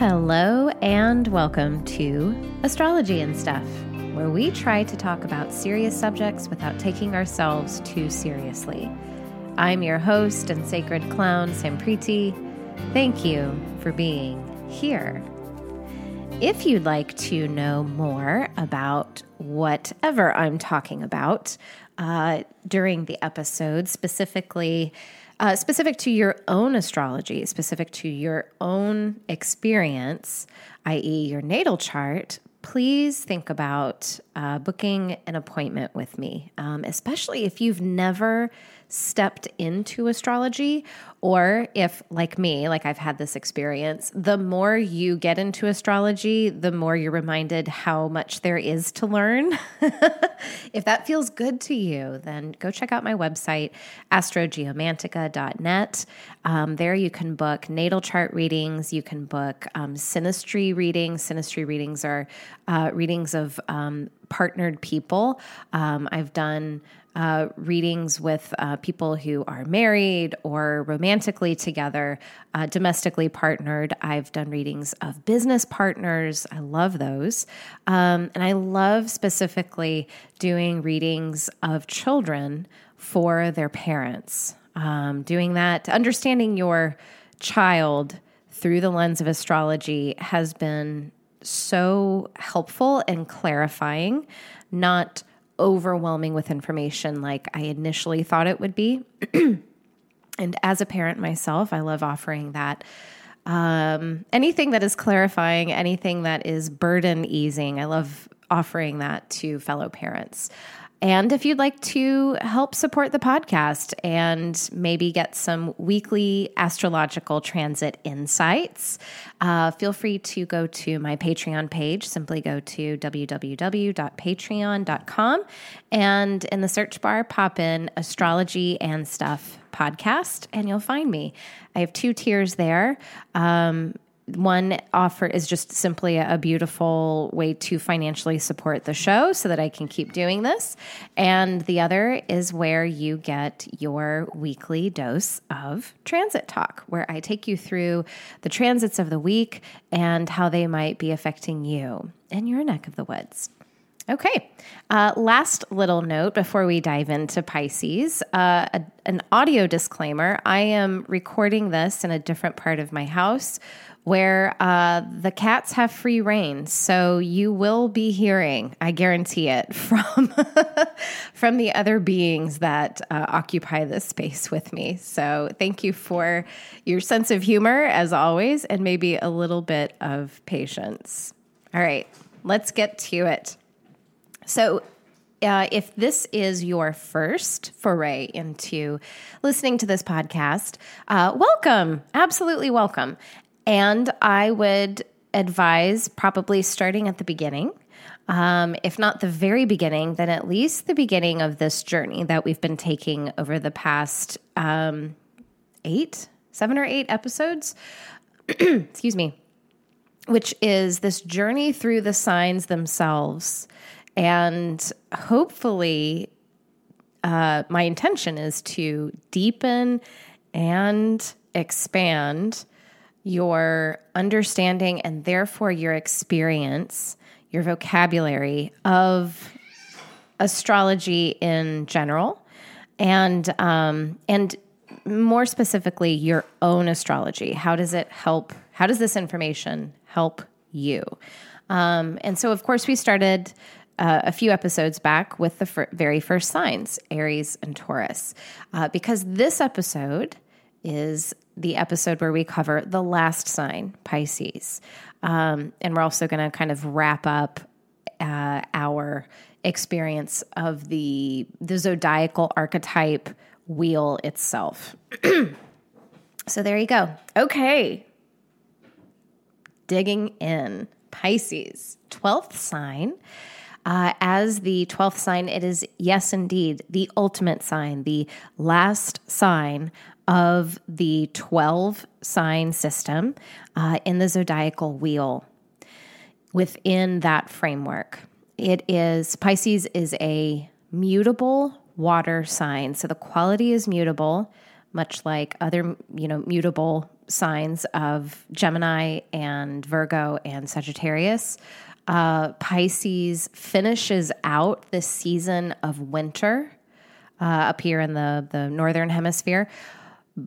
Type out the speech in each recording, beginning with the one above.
Hello, and welcome to Astrology and Stuff, where we try to talk about serious subjects without taking ourselves too seriously. I'm your host and sacred clown, Sampriti. Thank you for being here. If you'd like to know more about whatever I'm talking about uh, during the episode, specifically uh, specific to your own astrology, specific to your own experience, i.e., your natal chart, please think about uh, booking an appointment with me, um, especially if you've never stepped into astrology, or if, like me, like I've had this experience, the more you get into astrology, the more you're reminded how much there is to learn. if that feels good to you, then go check out my website, astrogeomantica.net. Um, there you can book natal chart readings, you can book um, readings. Synastry readings are uh, readings of um, partnered people. Um, I've done uh, readings with uh, people who are married or romantically together, uh, domestically partnered. I've done readings of business partners. I love those. Um, and I love specifically doing readings of children for their parents. Um, doing that, understanding your child through the lens of astrology has been so helpful and clarifying, not overwhelming with information like I initially thought it would be. and as a parent myself, I love offering that. Um, anything that is clarifying, anything that is burden easing, I love offering that to fellow parents. And if you'd like to help support the podcast and maybe get some weekly astrological transit insights, uh, feel free to go to my Patreon page. Simply go to www.patreon.com and in the search bar, pop in astrology and stuff podcast, and you'll find me. I have two tiers there. Um, one offer is just simply a beautiful way to financially support the show so that I can keep doing this. And the other is where you get your weekly dose of transit talk, where I take you through the transits of the week and how they might be affecting you in your neck of the woods. Okay. Uh, last little note before we dive into Pisces uh, a, an audio disclaimer. I am recording this in a different part of my house where uh, the cats have free rein. So you will be hearing, I guarantee it, from from the other beings that uh, occupy this space with me. So thank you for your sense of humor, as always, and maybe a little bit of patience. All right, let's get to it. So, uh, if this is your first foray into listening to this podcast, uh, welcome. Absolutely welcome. And I would advise probably starting at the beginning. Um, if not the very beginning, then at least the beginning of this journey that we've been taking over the past um, eight, seven or eight episodes. Excuse me. Which is this journey through the signs themselves. And hopefully, uh, my intention is to deepen and expand your understanding and therefore your experience, your vocabulary of astrology in general, and um, and more specifically your own astrology. How does it help? How does this information help you? Um, and so, of course, we started. Uh, a few episodes back with the fir- very first signs, Aries and Taurus, uh, because this episode is the episode where we cover the last sign, Pisces. Um, and we're also going to kind of wrap up uh, our experience of the, the zodiacal archetype wheel itself. so there you go. Okay. Digging in. Pisces, 12th sign. Uh, as the 12th sign, it is, yes, indeed, the ultimate sign, the last sign of the 12 sign system uh, in the zodiacal wheel within that framework. It is Pisces is a mutable water sign. So the quality is mutable, much like other, you know, mutable signs of Gemini and Virgo and Sagittarius. Uh, Pisces finishes out the season of winter uh, up here in the, the northern hemisphere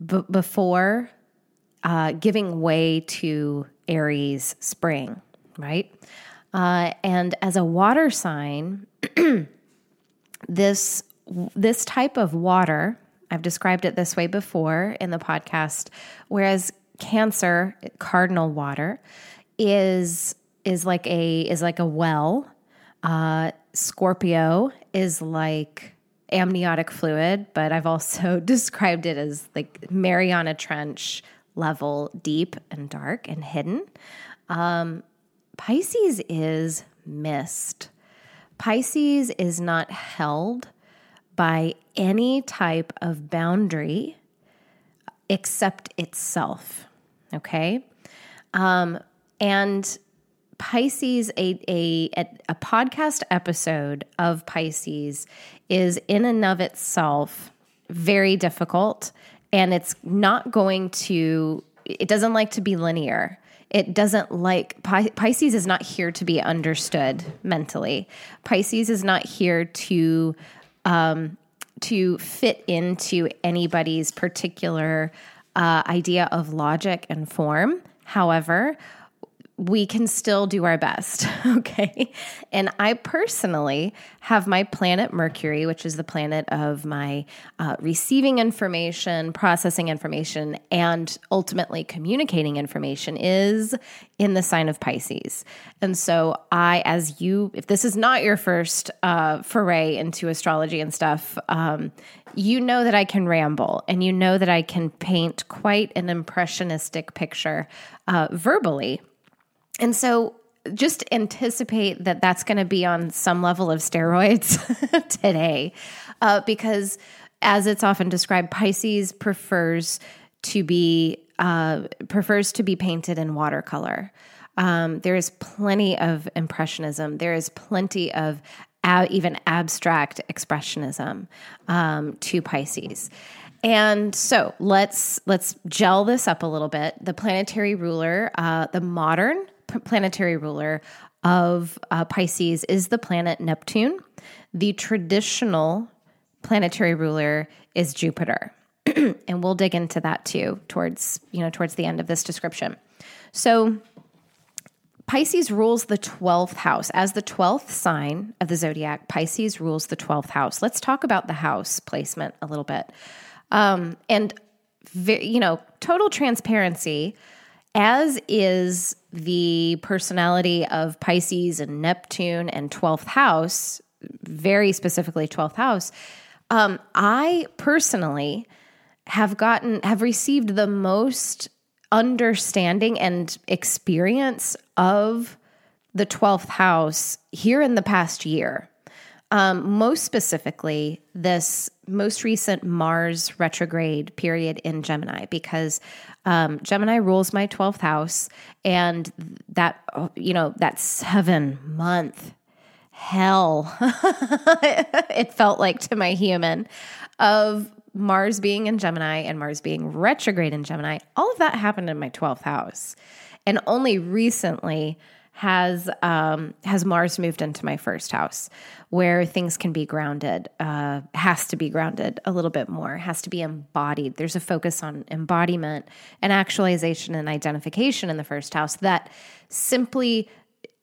b- before uh, giving way to Aries spring, right? Uh, and as a water sign, this this type of water, I've described it this way before in the podcast, whereas Cancer, cardinal water, is is like a is like a well. Uh, Scorpio is like amniotic fluid, but I've also described it as like Mariana Trench level, deep and dark and hidden. Um, Pisces is mist. Pisces is not held by any type of boundary except itself. Okay. Um, and Pisces, a, a, a podcast episode of Pisces is in and of itself very difficult. And it's not going to, it doesn't like to be linear. It doesn't like, Pisces is not here to be understood mentally. Pisces is not here to, um, to fit into anybody's particular uh, idea of logic and form. However, we can still do our best. Okay. And I personally have my planet Mercury, which is the planet of my uh, receiving information, processing information, and ultimately communicating information, is in the sign of Pisces. And so, I, as you, if this is not your first uh, foray into astrology and stuff, um, you know that I can ramble and you know that I can paint quite an impressionistic picture uh, verbally and so just anticipate that that's going to be on some level of steroids today, uh, because as it's often described, Pisces prefers to be uh, prefers to be painted in watercolor. Um, there is plenty of impressionism. There is plenty of a- even abstract expressionism um, to Pisces. And so let's let's gel this up a little bit. The planetary ruler, uh, the modern planetary ruler of uh, Pisces is the planet Neptune. The traditional planetary ruler is Jupiter. and we'll dig into that too towards, you know, towards the end of this description. So Pisces rules the 12th house. As the 12th sign of the zodiac, Pisces rules the 12th house. Let's talk about the house placement a little bit. Um, and, you know, total transparency, as is the personality of Pisces and Neptune and 12th house, very specifically 12th house, um, I personally have gotten, have received the most understanding and experience of the 12th house here in the past year. Um, most specifically, this most recent Mars retrograde period in Gemini, because um, Gemini rules my 12th house, and that, you know, that seven month hell, it felt like to my human, of Mars being in Gemini and Mars being retrograde in Gemini, all of that happened in my 12th house. And only recently has um, has Mars moved into my first house, where things can be grounded, uh, has to be grounded a little bit more, has to be embodied. There's a focus on embodiment and actualization and identification in the first house that simply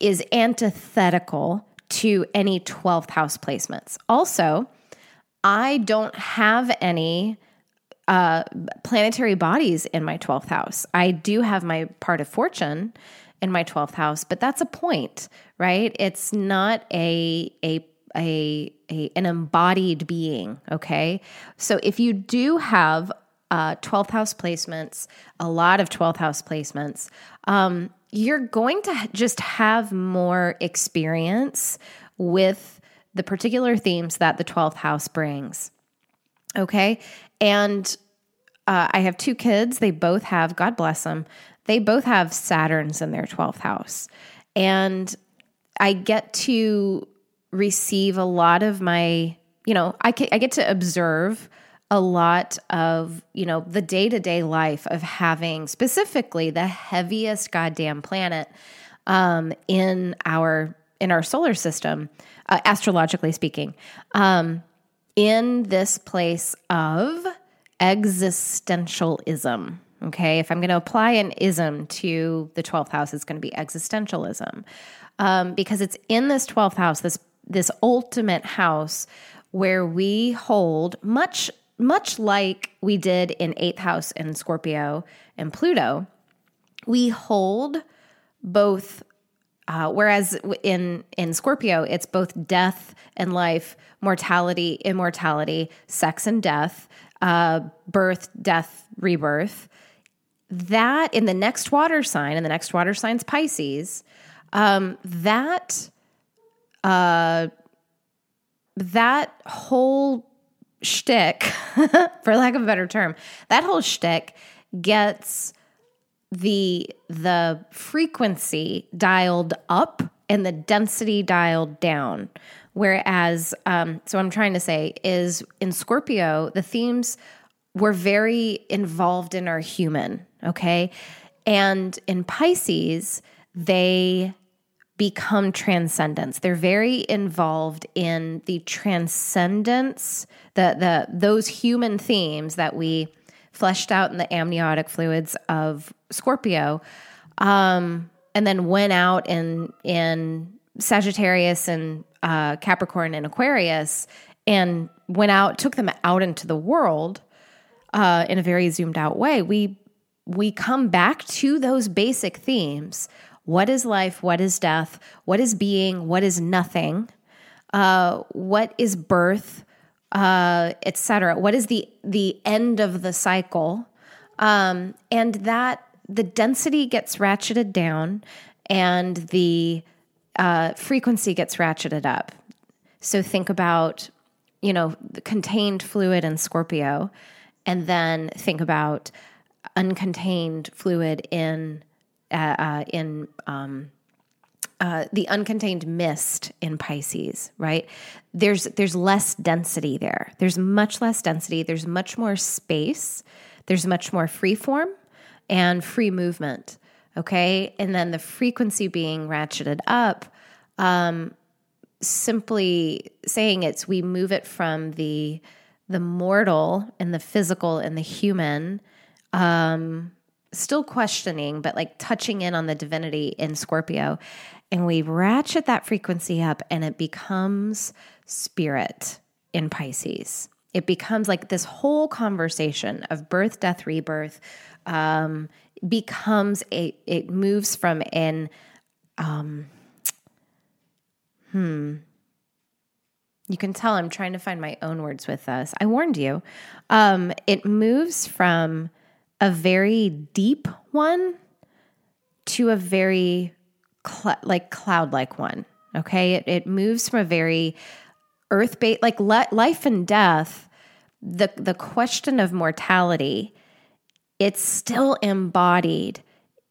is antithetical to any 12th house placements. Also, I don't have any uh, planetary bodies in my 12th house. I do have my part of fortune in my 12th house, but that's a point, right? It's not a a a, a an embodied being, okay? So if you do have uh, 12th house placements, a lot of 12th house placements, um, you're going to just have more experience with the particular themes that the 12th house brings. Okay. And uh, I have two kids. They both have, God bless them, they both have Saturns in their 12th house. And I get to receive a lot of my, you know, I, I get to observe a lot of, you know, the day to day life of having specifically the heaviest goddamn planet um, in our in our solar system, uh, astrologically speaking, um, in this place of existentialism. Okay, if I'm going to apply an ism to the 12th house, it's going to be existentialism um, because it's in this 12th house, this this ultimate house where we hold much much like we did in eighth house in Scorpio and Pluto, we hold both. Uh, whereas in in Scorpio, it's both death and life, mortality, immortality, sex and death, uh, birth, death, rebirth. That in the next water sign, and the next water sign's Pisces, um, that uh, that whole shtick, for lack of a better term, that whole shtick gets the the frequency dialed up and the density dialed down. Whereas, um, so I'm trying to say is in Scorpio, the themes were very involved in our human, okay? And in Pisces, they become transcendence. They're very involved in the transcendence, the the those human themes that we fleshed out in the amniotic fluids of Scorpio, um, and then went out in in Sagittarius and uh, Capricorn and Aquarius, and went out, took them out into the world uh, in a very zoomed out way. We we come back to those basic themes what is life? What is death? What is being? What is nothing? Uh, what is birth? Uh, Etc. What is the the end of the cycle? Um, and that the density gets ratcheted down, and the uh, frequency gets ratcheted up. So think about, you know, the contained fluid in Scorpio, and then think about uncontained fluid in uh, uh, in um, uh, the uncontained mist in Pisces, right? There's there's less density there. There's much less density. There's much more space. There's much more free form and free movement. Okay, and then the frequency being ratcheted up. Um, simply saying it's we move it from the the mortal and the physical and the human um, still questioning, but like touching in on the divinity in Scorpio. And we ratchet that frequency up and it becomes spirit in Pisces. It becomes like this whole conversation of birth, death, rebirth um, becomes a, it moves from an, um, hmm, you can tell I'm trying to find my own words with this. I warned you. Um, it moves from a very deep one to a very cl- like cloud like one. Okay. It, it moves from a very earth based, like le- life and death, the, the question of mortality, it's still embodied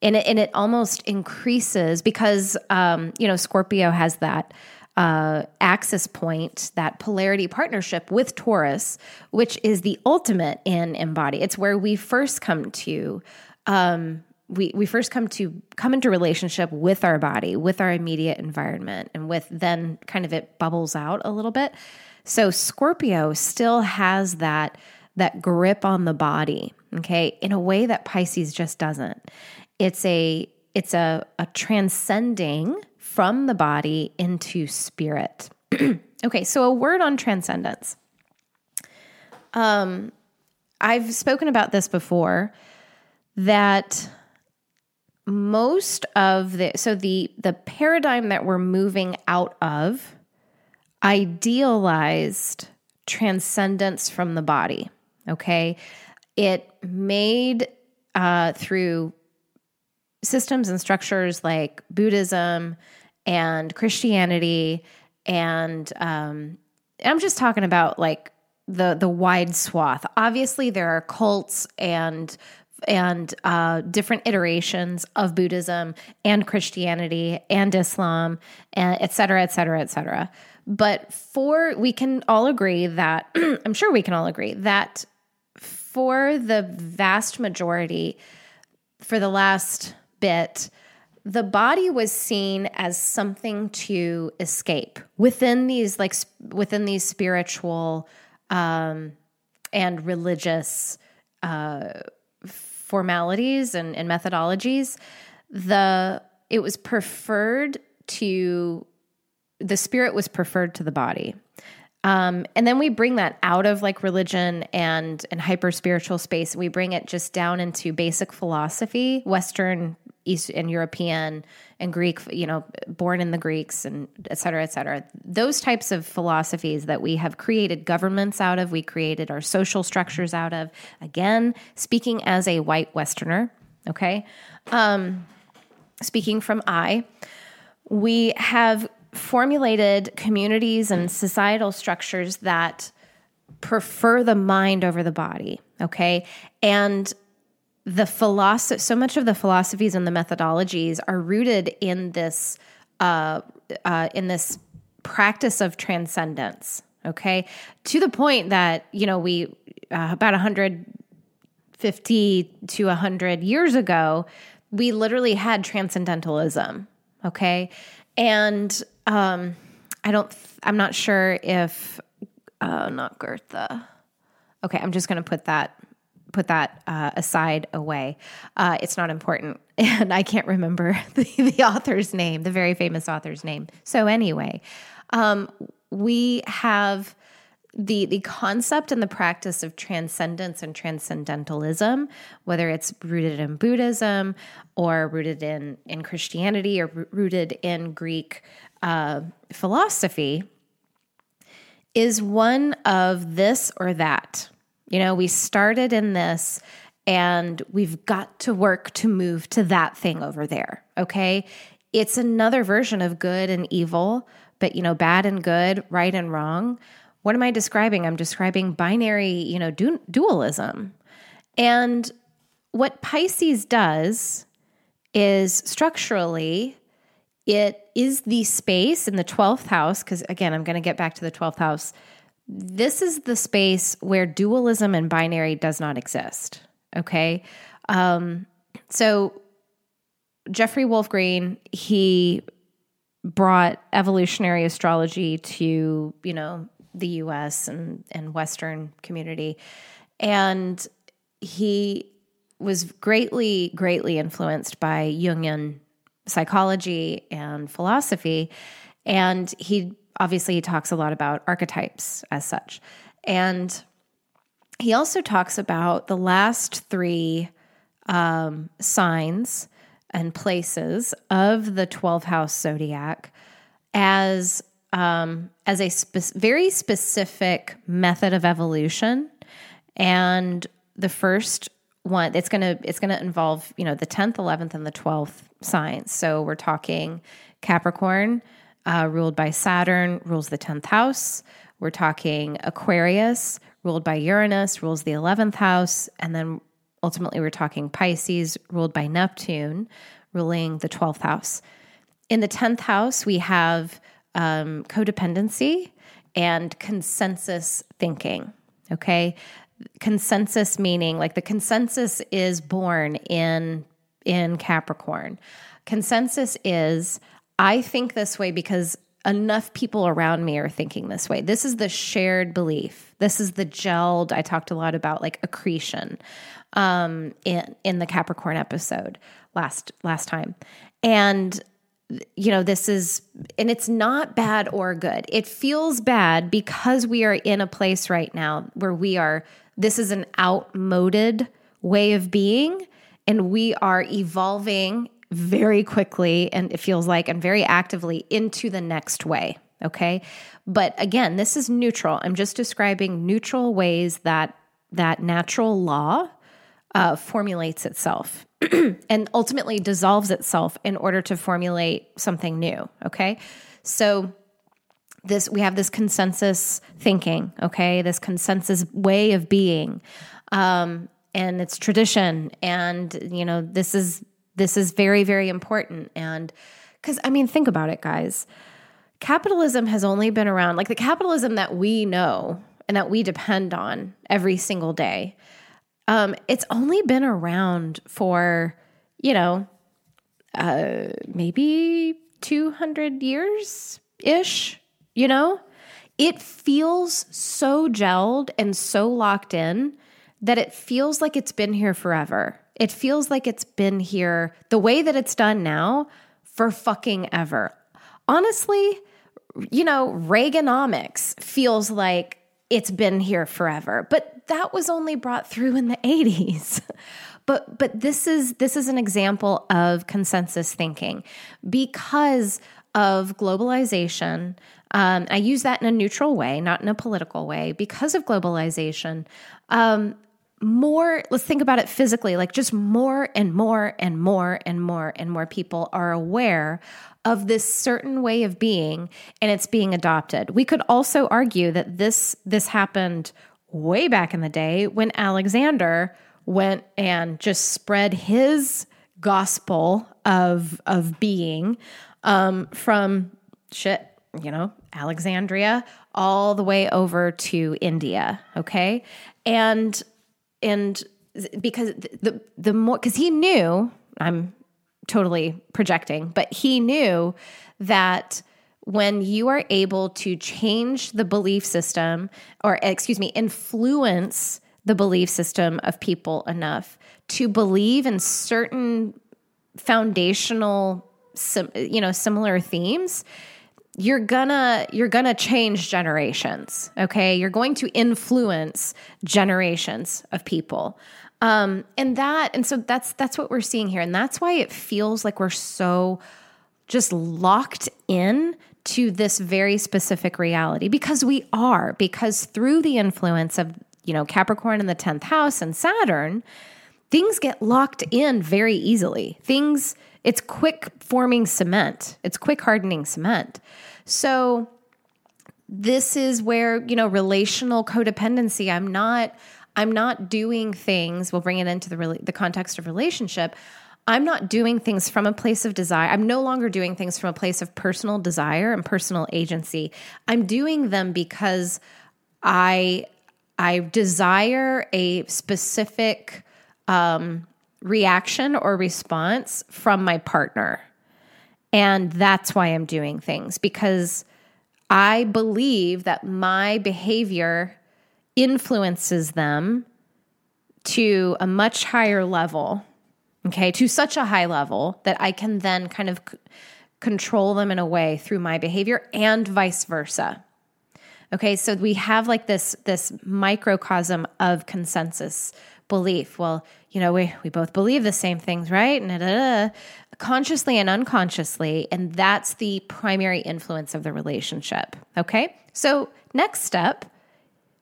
and it, and it almost increases because, um, you know, Scorpio has that uh, axis point, that polarity partnership with Taurus, which is the ultimate in embody. It's where we first come to. Um, we, we first come to come into relationship with our body, with our immediate environment, and with then kind of it bubbles out a little bit. So Scorpio still has that that grip on the body, okay, in a way that Pisces just doesn't. It's a it's a, a transcending from the body into spirit. okay, so a word on transcendence. Um, I've spoken about this before that most of the so the the paradigm that we're moving out of idealized transcendence from the body okay it made uh, through systems and structures like buddhism and Christianity and um, I'm just talking about like the the wide swath. Obviously, there are cults and and uh, different iterations of Buddhism and Christianity and Islam, and et cetera, et cetera, et cetera. But for, we can all agree that, I'm sure we can all agree that for the vast majority, for the last bit, the body was seen as something to escape within these like within these spiritual um, and religious uh, formalities and, and methodologies the it was preferred to the spirit was preferred to the body. Um, and then we bring that out of like religion and and hyper spiritual space. We bring it just down into basic philosophy western east and european and greek you know born in the greeks and et cetera et cetera those types of philosophies that we have created governments out of we created our social structures out of again speaking as a white westerner okay um, speaking from I, we have formulated communities and societal structures that prefer the mind over the body. Okay. And the philosophy, so much of the philosophies and the methodologies are rooted in this, uh, uh, in this practice of transcendence. Okay. To the point that, you know, we, uh, about 150 to 100 years ago, we literally had transcendentalism. Okay. And um, I don't, I'm not sure if, uh, not Goethe. Okay. I'm just going to put that, put that uh, aside away. Uh, it's not important. And I can't remember the, the author's name, the very famous author's name. So, anyway, um, we have the the concept and the practice of transcendence and transcendentalism, whether it's rooted in Buddhism or rooted in in Christianity or rooted in Greek uh, philosophy, is one of this or that. You know, we started in this and we've got to work to move to that thing over there. Okay. It's another version of good and evil, but, you know, bad and good, right and wrong what am I describing? I'm describing binary, you know, du- dualism. And what Pisces does is structurally, it is the space in the 12th house, because again, I'm going to get back to the 12th house. This is the space where dualism and binary does not exist. Okay. Um, so Jeffrey Wolf Green, he brought evolutionary astrology to, you know, the US and, and Western community. And he was greatly, greatly influenced by Jungian psychology and philosophy. And he obviously he talks a lot about archetypes as such. And he also talks about the last three um, signs and places of the 12 house zodiac as um, as a spe- very specific method of evolution, and the first one it's gonna it's gonna involve you know the tenth, eleventh, and the twelfth signs. So we're talking Capricorn, uh, ruled by Saturn, rules the tenth house. We're talking Aquarius, ruled by Uranus, rules the eleventh house, and then ultimately we're talking Pisces, ruled by Neptune, ruling the twelfth house. In the tenth house, we have um, codependency and consensus thinking. Okay. Consensus meaning like the consensus is born in in Capricorn. Consensus is I think this way because enough people around me are thinking this way. This is the shared belief. This is the gelled. I talked a lot about like accretion um, in in the Capricorn episode last last time, and you know, this is, and it's not bad or good. It feels bad because we are in a place right now where we are, this is an outmoded way of being, and we are evolving very quickly, and it feels like, and very actively into the next way. Okay. But again, this is neutral. I'm just describing neutral ways that that natural law uh, formulates itself and ultimately dissolves itself in order to formulate something new. Okay. So, this we have this consensus thinking, okay, this consensus way of being, um, and it's tradition, and you know this is this is very very important, and because I mean think about it, guys, capitalism has only been around, like the capitalism that we know and that we depend on every single day. Um, it's only been around for, you know, uh, maybe 200 years ish, you know? It feels so gelled and so locked in that it feels like it's been here forever. It feels like it's been here the way that it's done now for fucking ever. Honestly, you know, Reaganomics feels like it's been here forever, but that was only brought through in the 80s. but but this is this is an example of consensus thinking because of globalization. Um, I use that in a neutral way, not in a political way. Because of globalization, um, more, let's think about it physically, like just more and more and more and more and more people are aware of this certain way of being and it's being adopted. We could also argue that this this happened way back in the day when Alexander went and just spread his gospel of of being um, from shit, you know, Alexandria all the way over to India, okay? And and because the the more because he knew I'm totally projecting, but he knew that when you are able to change the belief system or excuse me influence the belief system of people enough to believe in certain foundational you know similar themes you're gonna you're gonna change generations okay? You're going to influence generations of people. Um, and that and so that's that's what we're seeing here. And that's why it feels like we're so just locked in to this very specific reality. Because we are because through the influence of you know capricorn in the 10th house and saturn things get locked in very easily. Things it's quick forming cement it's quick hardening cement so this is where, you know, relational codependency, I'm not I'm not doing things, we'll bring it into the the context of relationship. I'm not doing things from a place of desire. I'm no longer doing things from a place of personal desire and personal agency. I'm doing them because I I desire a specific um, reaction or response from my partner. And that's why I'm doing things because I believe that my behavior influences them to a much higher level, okay, to such a high level that I can then kind of c- control them in a way through my behavior and vice versa. Okay, so we have like this this microcosm of consensus belief. Well, you know, we we both believe the same things, right? And consciously and unconsciously, and that's the primary influence of the relationship. Okay? So, next step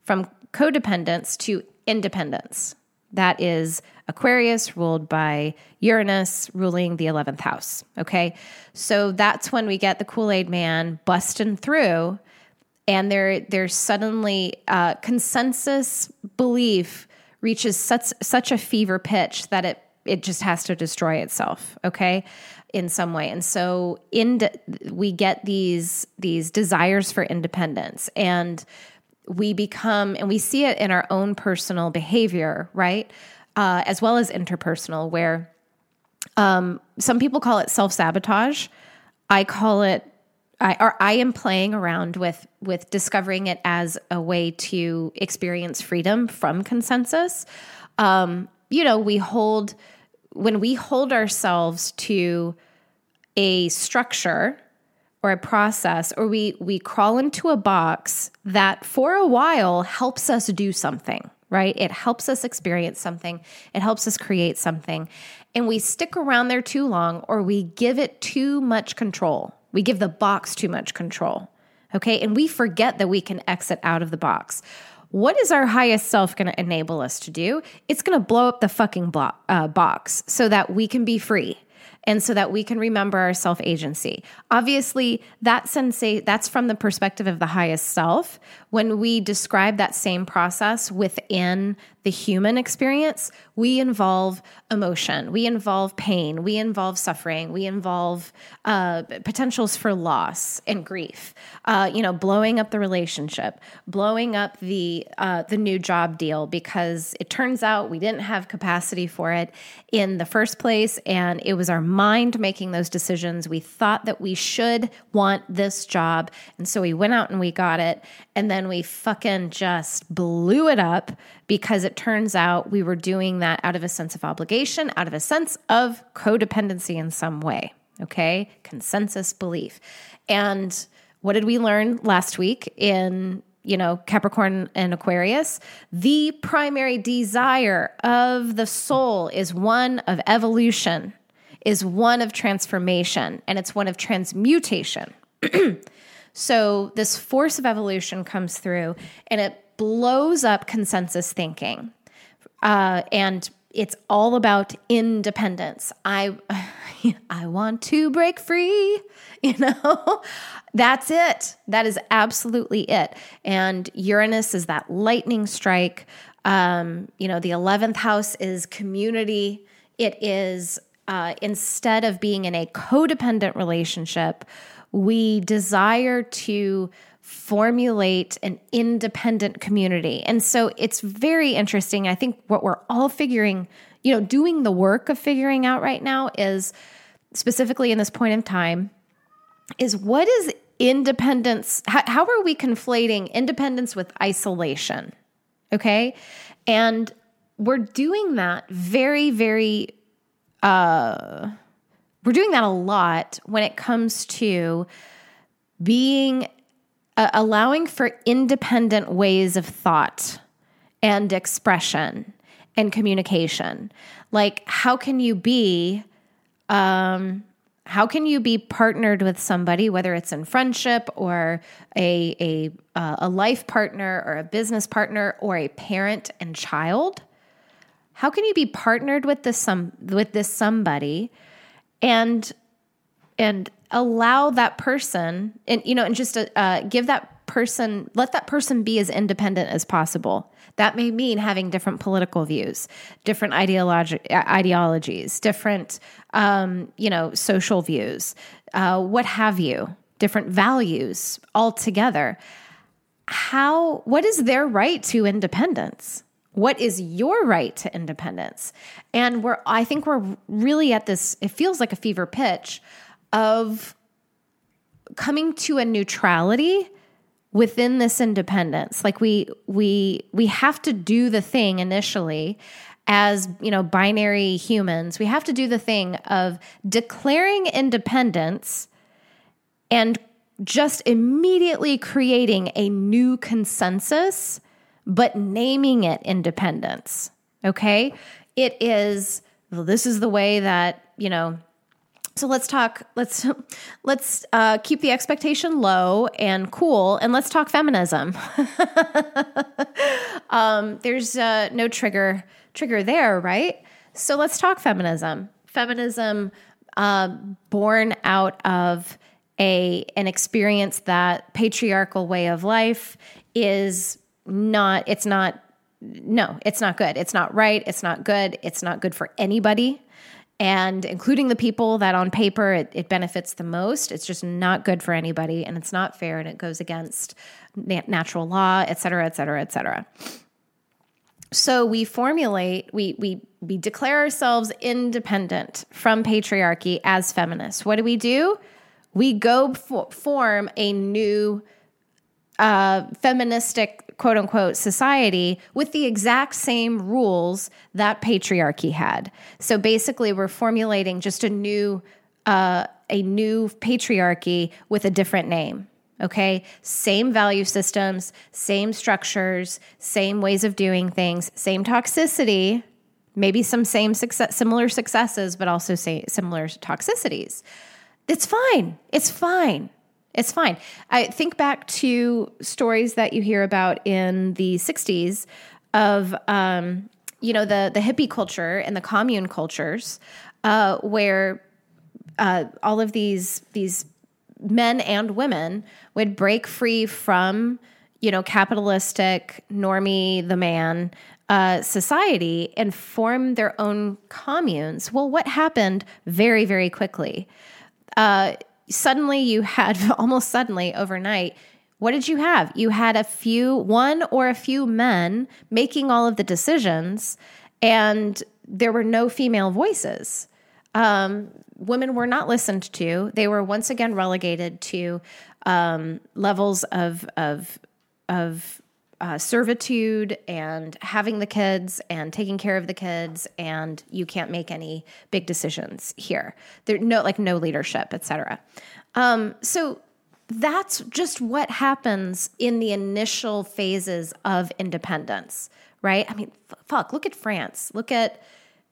from codependence to independence. That is Aquarius ruled by Uranus ruling the 11th house. Okay. So that's when we get the Kool Aid man busting through, and there, there's suddenly uh, consensus belief reaches such such a fever pitch that it it just has to destroy itself okay in some way. And so in we get these these desires for independence and we become and we see it in our own personal behavior right uh, as well as interpersonal where um, some people call it self-sabotage. I call it I, or I am playing around with with discovering it as a way to experience freedom from consensus. Um, you know, we hold when we hold ourselves to a structure or a process, or we we crawl into a box that for a while helps us do something. Right? It helps us experience something. It helps us create something. And we stick around there too long or we give it too much control we give the box too much control. Okay. And we forget that we can exit out of the box. What is our highest self going to enable us to do? It's going to blow up the fucking uh, box so that we can be free and so that we can remember our self agency. Obviously, that sensa- that's from the perspective of the highest self. When we describe that same process within the human experience, we involve emotion, we involve pain, we involve suffering, we involve uh, potentials for loss and grief. Uh, you know, blowing up the relationship, blowing up the uh, the new job deal because it turns out we didn't have capacity for it in the first place, and it was our mind making those decisions. We thought that we should want this job, and so we went out and we got it, and then we fucking just blew it up because it turns out we were doing that out of a sense of obligation, out of a sense of codependency in some way. Okay. Consensus belief. And what did we learn last week in, you know, Capricorn and Aquarius? The primary desire of the soul is one of evolution, is one of transformation, and it's one of transmutation. so this force of evolution comes through and it blows up consensus thinking. Uh, and it's all about independence. I I want to break free, you know. That's it. That is absolutely it. And Uranus is that lightning strike. Um, you know, the 11th house is community. It is uh, instead of being in a codependent relationship, we desire to formulate an independent community. And so it's very interesting. I think what we're all figuring, you know, doing the work of figuring out right now is specifically in this point in time is what is independence how, how are we conflating independence with isolation okay and we're doing that very very uh we're doing that a lot when it comes to being uh, allowing for independent ways of thought and expression and communication. Like, how can you be, um, how can you be partnered with somebody, whether it's in friendship or a a uh, a life partner or a business partner or a parent and child? How can you be partnered with this some with this somebody, and and allow that person and you know and just uh, give that person let that person be as independent as possible. That may mean having different political views different ideologi- ideologies different um, you know social views uh, what have you different values altogether. How what is their right to independence? What is your right to independence? And we're i think we're really at this it feels like a fever pitch of coming to a neutrality within this independence. Like we we we have to do the thing initially as you know binary humans. We have to do the thing of declaring independence and just immediately creating a new consensus but naming it independence. Okay? It is well, this is the way that you know so let's talk. Let's let's uh, keep the expectation low and cool, and let's talk feminism. um, there's uh, no trigger trigger there, right? So let's talk feminism. Feminism uh, born out of a an experience that patriarchal way of life is not. It's not. No, it's not good. It's not right. It's not good. It's not good for anybody and including the people that on paper it, it, benefits the most. It's just not good for anybody and it's not fair and it goes against natural law, et cetera, et cetera, et cetera. So we formulate, we, we, we declare ourselves independent from patriarchy as feminists. What do we do? We go form a new uh, feministic quote unquote society with the exact same rules that patriarchy had. So basically, we're formulating just a new uh, a new patriarchy with a different name. Okay, same value systems, same structures, same ways of doing things, same toxicity, maybe some same success, similar successes, but also similar toxicities. It's fine. It's fine. It's fine. I think back to stories that you hear about in the 60s of, um, you know, the, the hippie culture and the commune cultures, uh, where uh, all of these, these men and women would break free from you know, capitalistic, normie, the man uh, society and form their own communes. Well, what happened very, very quickly? Uh, suddenly, you had almost suddenly overnight. What did you have? You had a few, one or a few men making all of the decisions, and there were no female voices. Um, women were not listened to. They were once again relegated to um, levels of of of uh, servitude and having the kids and taking care of the kids and you can't make any big decisions here. There no like no leadership etc um, so that's just what happens in the initial phases of independence right? I mean f- fuck look at france. Look at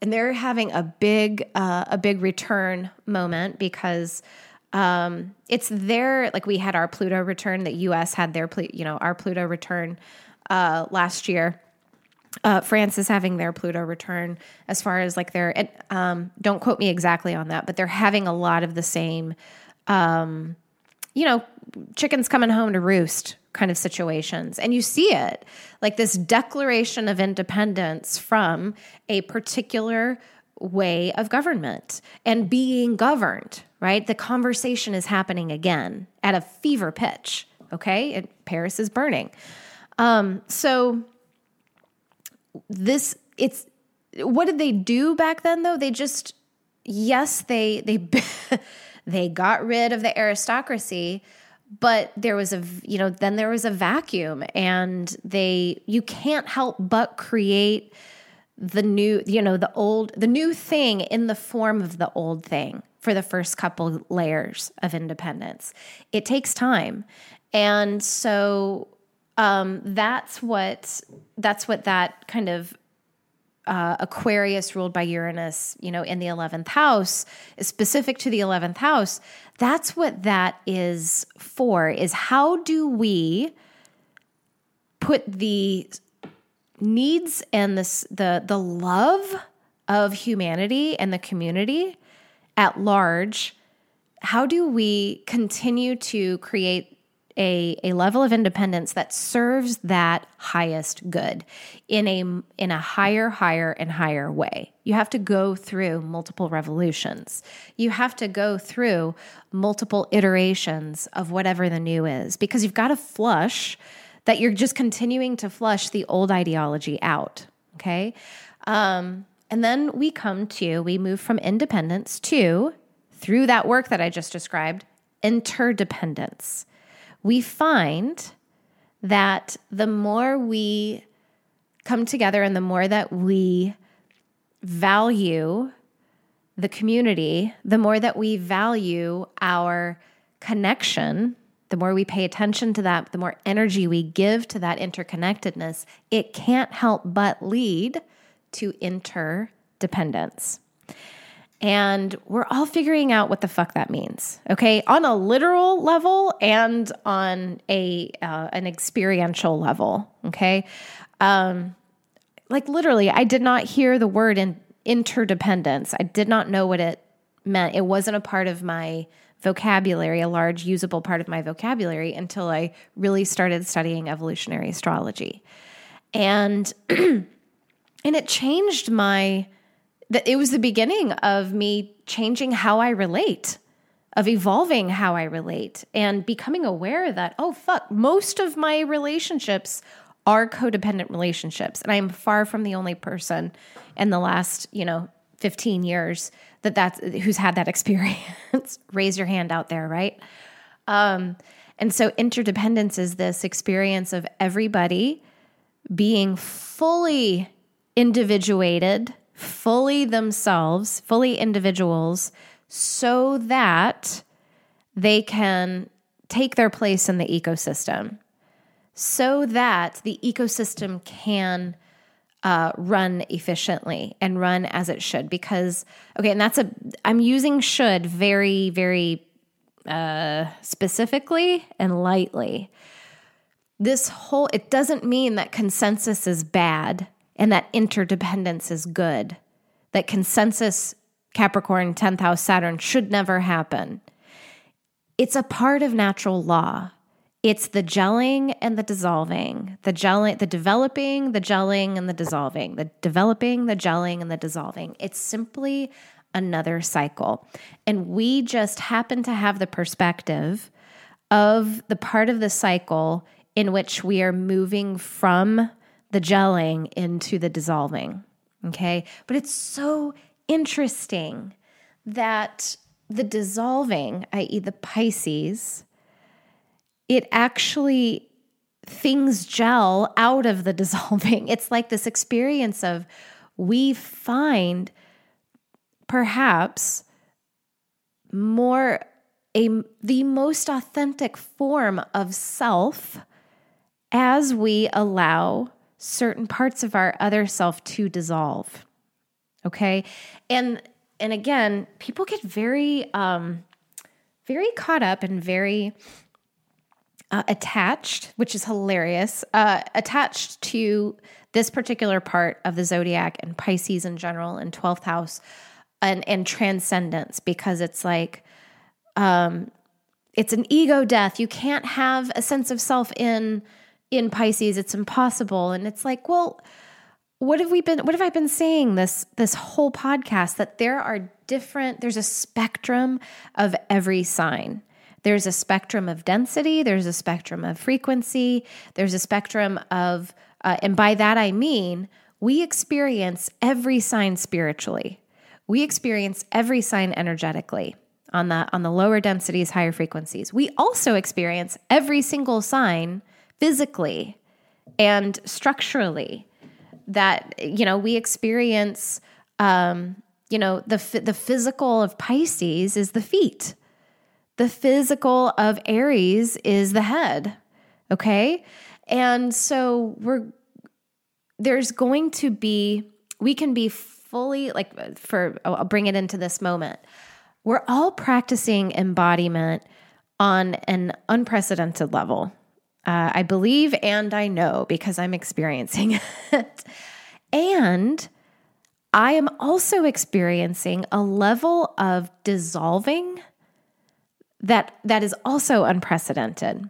and they're having a big uh, a big return moment because um, it's their like we had our Pluto return. The U.S. had their you know our Pluto return uh, last year. Uh, France is having their Pluto return as far as like their it, um, don't quote me exactly on that, but they're having a lot of the same, um, you know, chickens coming home to roost kind of situations. And you see it like this declaration of independence from a particular way of government and being governed, right? The conversation is happening again at a fever pitch, okay? And Paris is burning. Um, so this it's what did they do back then though? They just yes, they they they got rid of the aristocracy, but there was a you know, then there was a vacuum and they you can't help but create the new, you know, the old, the new thing in the form of the old thing for the first couple layers of independence. It takes time. And so um, that's what that's what that kind of uh, Aquarius ruled by Uranus, you know, in the 11th house, specific to the 11th house. That's what that is for is how do we put the needs and this the the love of humanity and the community at large how do we continue to create a, a level of independence that serves that highest good in a in a higher higher and higher way? You have to go through multiple revolutions. You have to go through multiple iterations of whatever the new is because you've got to flush that you're just continuing to flush the old ideology out. Okay. Um, and then we come to, we move from independence to, through that work that I just described, interdependence. We find that the more we come together and the more that we value the community, the more that we value our connection the more we pay attention to that, the more energy we give to that interconnectedness, it can't help but lead to interdependence. And we're all figuring out what the fuck that means, okay? On a literal level and on a uh, an experiential level, okay? Um, like literally, I did not hear the word in interdependence. I did not know what it meant. It wasn't a part of my vocabulary, a large usable part of my vocabulary until I really started studying evolutionary astrology. And and it changed my that it was the beginning of me changing how I relate, of evolving how I relate and becoming aware that oh fuck, most of my relationships are codependent relationships and I am far from the only person in the last, you know, 15 years that that's who's had that experience. Raise your hand out there right? Um, and so interdependence is this experience of everybody being fully individuated fully themselves fully individuals so that they can take their place in the ecosystem so that the ecosystem can uh, run efficiently and run as it should because okay and that's a i'm using should very very uh, specifically and lightly. This whole it doesn't mean that consensus is bad and that interdependence is good that consensus capricorn 10th house saturn should never happen. It's a part of natural law It's the gelling and the dissolving, the gelling, the developing, the gelling and the dissolving, the developing, the gelling and the dissolving. It's simply another cycle. And we just happen to have the perspective of the part of the cycle in which we are moving from the gelling into the dissolving. Okay. But it's so interesting that the dissolving, i.e., the Pisces, it actually things gel out of the dissolving. It's like this experience of we find perhaps more a the most authentic form of self as we allow certain parts of our other self to dissolve. Okay? And and again, people get very um very caught up and very uh, attached, which is hilarious, uh, attached to this particular part of the zodiac and Pisces in general and 12th house and, and transcendence because it's like, um, it's an ego death. You can't have a sense of self in in Pisces. It's impossible. And it's like, well, what have we been what have I been saying this this whole podcast that there are different there's a spectrum of every sign. There's a spectrum of density, there's a spectrum of frequency, there's a spectrum of, uh, and by that I mean, we experience every sign spiritually. We experience every sign energetically on the on the lower densities, higher frequencies. We also experience every single sign physically and structurally. That you know we experience. Um, you know the the physical of Pisces is the feet. The physical of Aries is the head. Okay. And so we're, there's going to be, we can be fully, like, for, I'll bring it into this moment. We're all practicing embodiment on an unprecedented level. Uh, I believe and I know because I'm experiencing it. And I am also experiencing a level of dissolving that that is also unprecedented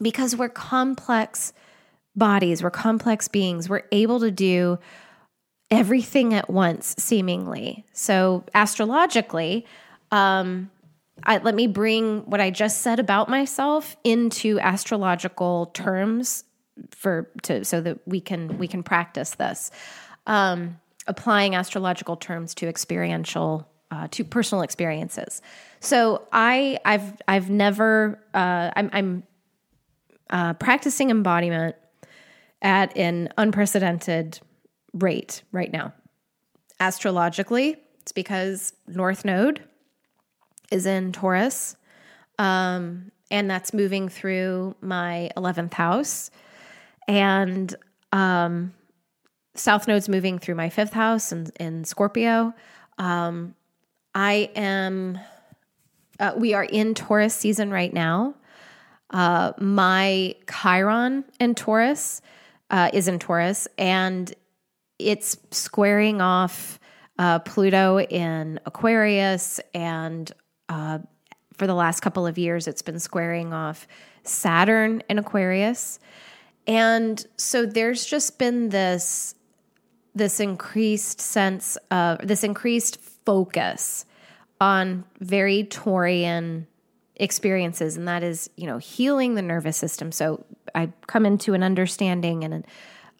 because we're complex bodies, we're complex beings. We're able to do everything at once seemingly. So astrologically, um I, let me bring what I just said about myself into astrological terms for to so that we can we can practice this um, applying astrological terms to experiential uh, to personal experiences. So I I've I've never uh, I'm, I'm uh, practicing embodiment at an unprecedented rate right now. Astrologically, it's because North Node is in Taurus, um, and that's moving through my eleventh house, and um, South Node's moving through my fifth house in, in Scorpio. Um, I am, uh, we are in Taurus season right now. Uh, my Chiron in Taurus uh, is in Taurus, and it's squaring off uh, Pluto in Aquarius. And uh, for the last couple of years, it's been squaring off Saturn in Aquarius. And so there's just been this this increased sense of this increased focus on very Taurian experiences, and that is, you know, healing the nervous system. So I come into an understanding and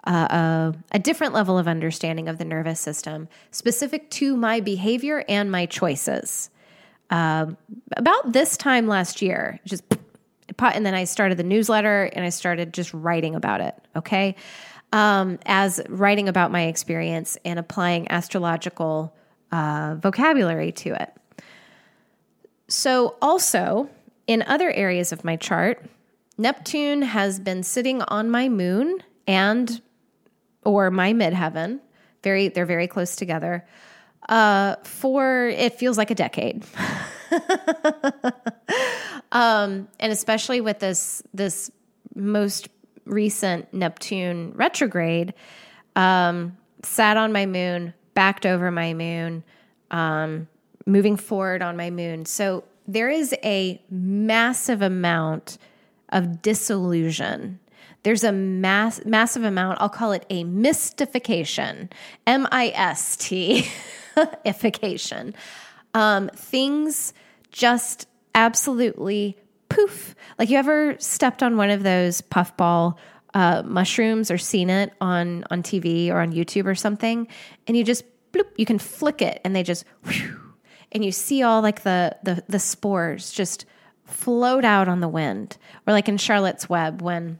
a, a, a different level of understanding of the nervous system specific to my behavior and my choices. Uh, about this time last year, just and then I started the newsletter and I started just writing about it. Okay um, as writing about my experience and applying astrological uh, vocabulary to it. So, also in other areas of my chart, Neptune has been sitting on my moon and or my midheaven. Very, they're very close together. Uh, for it feels like a decade. um, and especially with this this most recent Neptune retrograde, um, sat on my moon, backed over my moon, um, moving forward on my moon. So there is a massive amount of disillusion. There's a mass, massive amount, I'll call it a mystification, M I S T, ification. Um, things just absolutely poof. Like you ever stepped on one of those puffball uh, mushrooms or seen it on on TV or on YouTube or something, and you just bloop, you can flick it, and they just whew, and you see all like the the the spores just float out on the wind, or like in Charlotte's Web when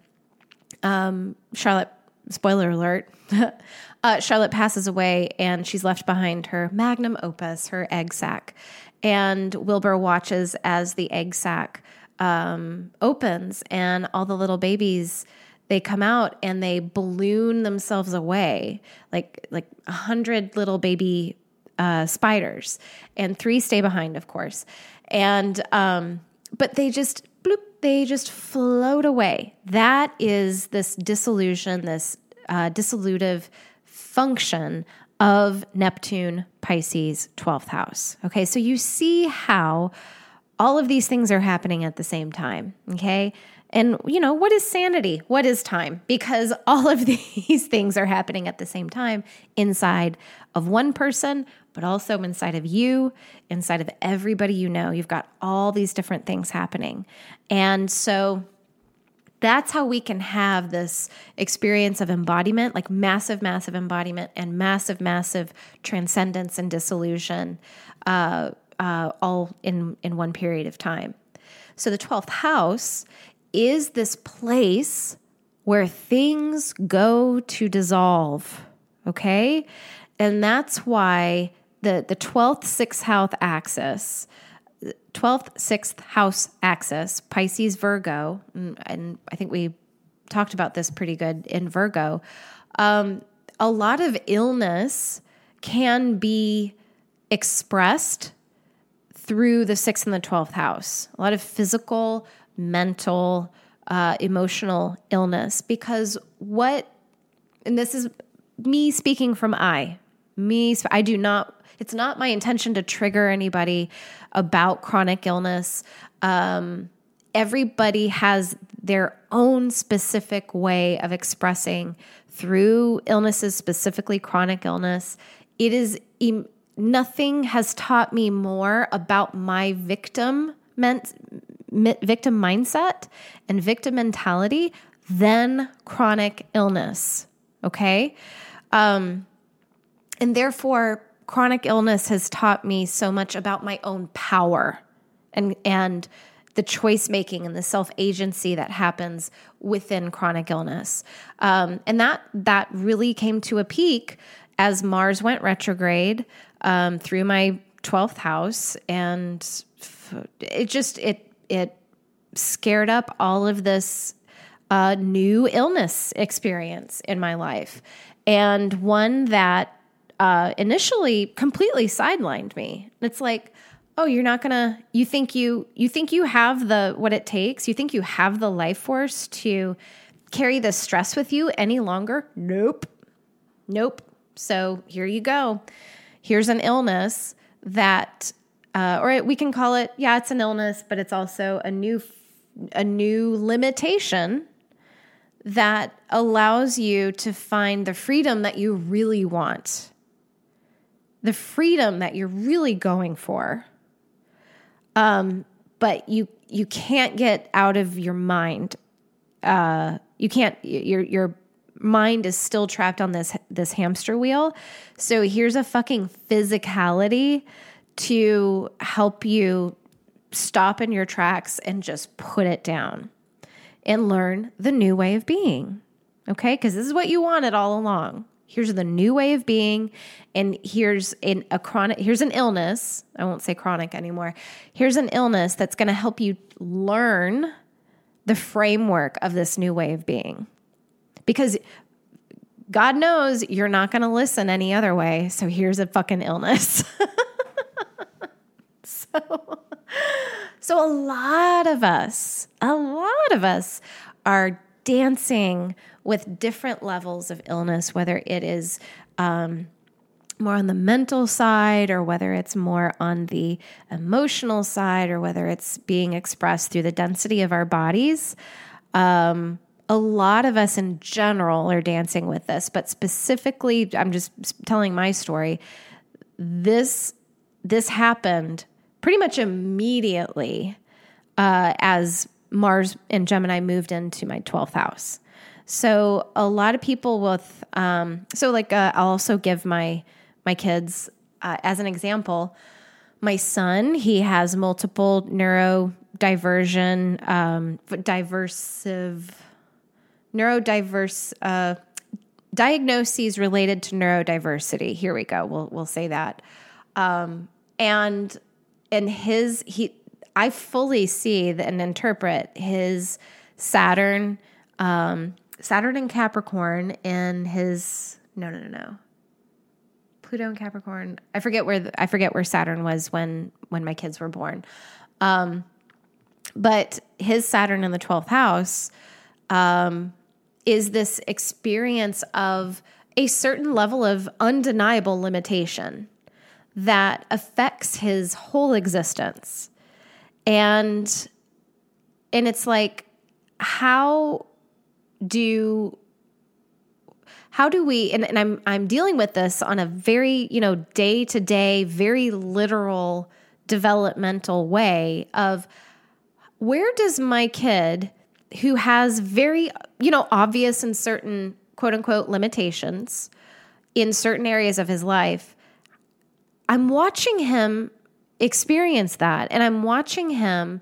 um, Charlotte, spoiler alert. uh, Charlotte passes away and she's left behind her magnum opus, her egg sac. And Wilbur watches as the egg sac um, opens and all the little babies they come out and they balloon themselves away like like a hundred little baby uh, spiders and three stay behind of course and um, but they just bloop they just float away that is this dissolution this uh, dissolutive function of neptune pisces 12th house okay so you see how all of these things are happening at the same time. Okay. And, you know, what is sanity? What is time? Because all of these things are happening at the same time inside of one person, but also inside of you, inside of everybody you know. You've got all these different things happening. And so, that's how we can have this experience of embodiment, like massive, massive embodiment and massive, massive transcendence and dissolution. Uh, uh, all in, in one period of time. So the 12th house is this place where things go to dissolve. Okay. And that's why the, the 12th, 6th house axis, 12th, 6th house axis, Pisces, Virgo, and I think we talked about this pretty good in Virgo. Um, a lot of illness can be expressed through the sixth and the 12th house, a lot of physical, mental, uh, emotional illness. Because what, and this is me speaking from I, me, I do not, it's not my intention to trigger anybody about chronic illness. Um, everybody has their own specific way of expressing through illnesses, specifically chronic illness. It is nothing has taught me more about my victim meant victim mindset and victim mentality than chronic illness. Okay. Um, and therefore, chronic illness has taught me so much about my own power and, and the choice making and the self agency that happens within chronic illness. Um, and that, that really came to a peak as Mars went retrograde um, through my 12th house and it just it it scared up all of this uh, new illness experience in my life and one that uh, initially completely sidelined me. It's like oh you're not gonna you think you you think you have the what it takes. You think you have the life force to carry the stress with you any longer? Nope. Nope. So here you go. Here's an illness that, uh, or we can call it, yeah, it's an illness, but it's also a new, a new limitation that allows you to find the freedom that you really want, the freedom that you're really going for. Um, but you you can't get out of your mind. Uh, you can't. You're you're mind is still trapped on this this hamster wheel. So here's a fucking physicality to help you stop in your tracks and just put it down and learn the new way of being. Okay? Because this is what you wanted all along. Here's the new way of being, and here's in a chronic. Here's an illness. I won't say chronic anymore. Here's an illness that's going to help you learn the framework of this new way of being because God knows you're not going to listen any other way. So here's a fucking illness. so, so a lot of us, a lot of us are dancing with different levels of illness, whether it is um, more on the mental side or whether it's more on the emotional side or whether it's being expressed through the density of our bodies. Um, a lot of us in general are dancing with this, but specifically, I'm just telling my story. This this happened pretty much immediately uh, as Mars and Gemini moved into my 12th house. So a lot of people with um, so like uh, I'll also give my my kids uh, as an example. My son he has multiple neurodiversion, um, diversive, neurodiverse uh, diagnoses related to neurodiversity. Here we go. We'll we'll say that. Um, and and his he I fully see and interpret his Saturn, um, Saturn and Capricorn and his no no no no Pluto and Capricorn. I forget where the, I forget where Saturn was when when my kids were born. Um, but his Saturn in the twelfth house um, is this experience of a certain level of undeniable limitation that affects his whole existence. And and it's like how do how do we and, and I'm I'm dealing with this on a very, you know, day to day, very literal developmental way of where does my kid who has very, you know, obvious and certain quote unquote limitations in certain areas of his life, I'm watching him experience that and I'm watching him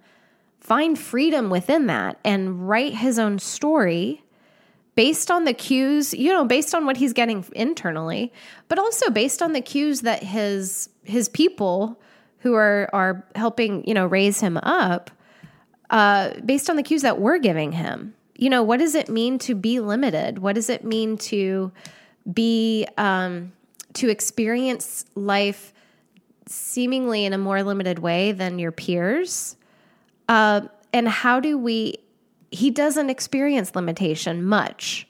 find freedom within that and write his own story based on the cues, you know, based on what he's getting internally, but also based on the cues that his his people who are are helping, you know, raise him up, uh, based on the cues that we're giving him. You know, what does it mean to be limited? What does it mean to be um, to experience life seemingly in a more limited way than your peers? Uh, and how do we? He doesn't experience limitation much.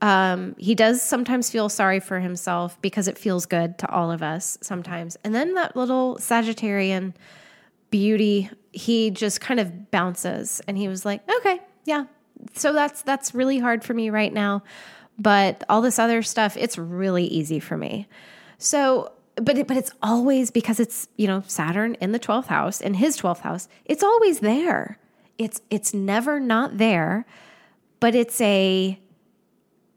Um, he does sometimes feel sorry for himself because it feels good to all of us sometimes. And then that little Sagittarian beauty, he just kind of bounces and he was like, okay, yeah. So that's that's really hard for me right now. But all this other stuff, it's really easy for me. So but it, but it's always because it's you know Saturn in the 12th house in his 12th house it's always there it's it's never not there but it's a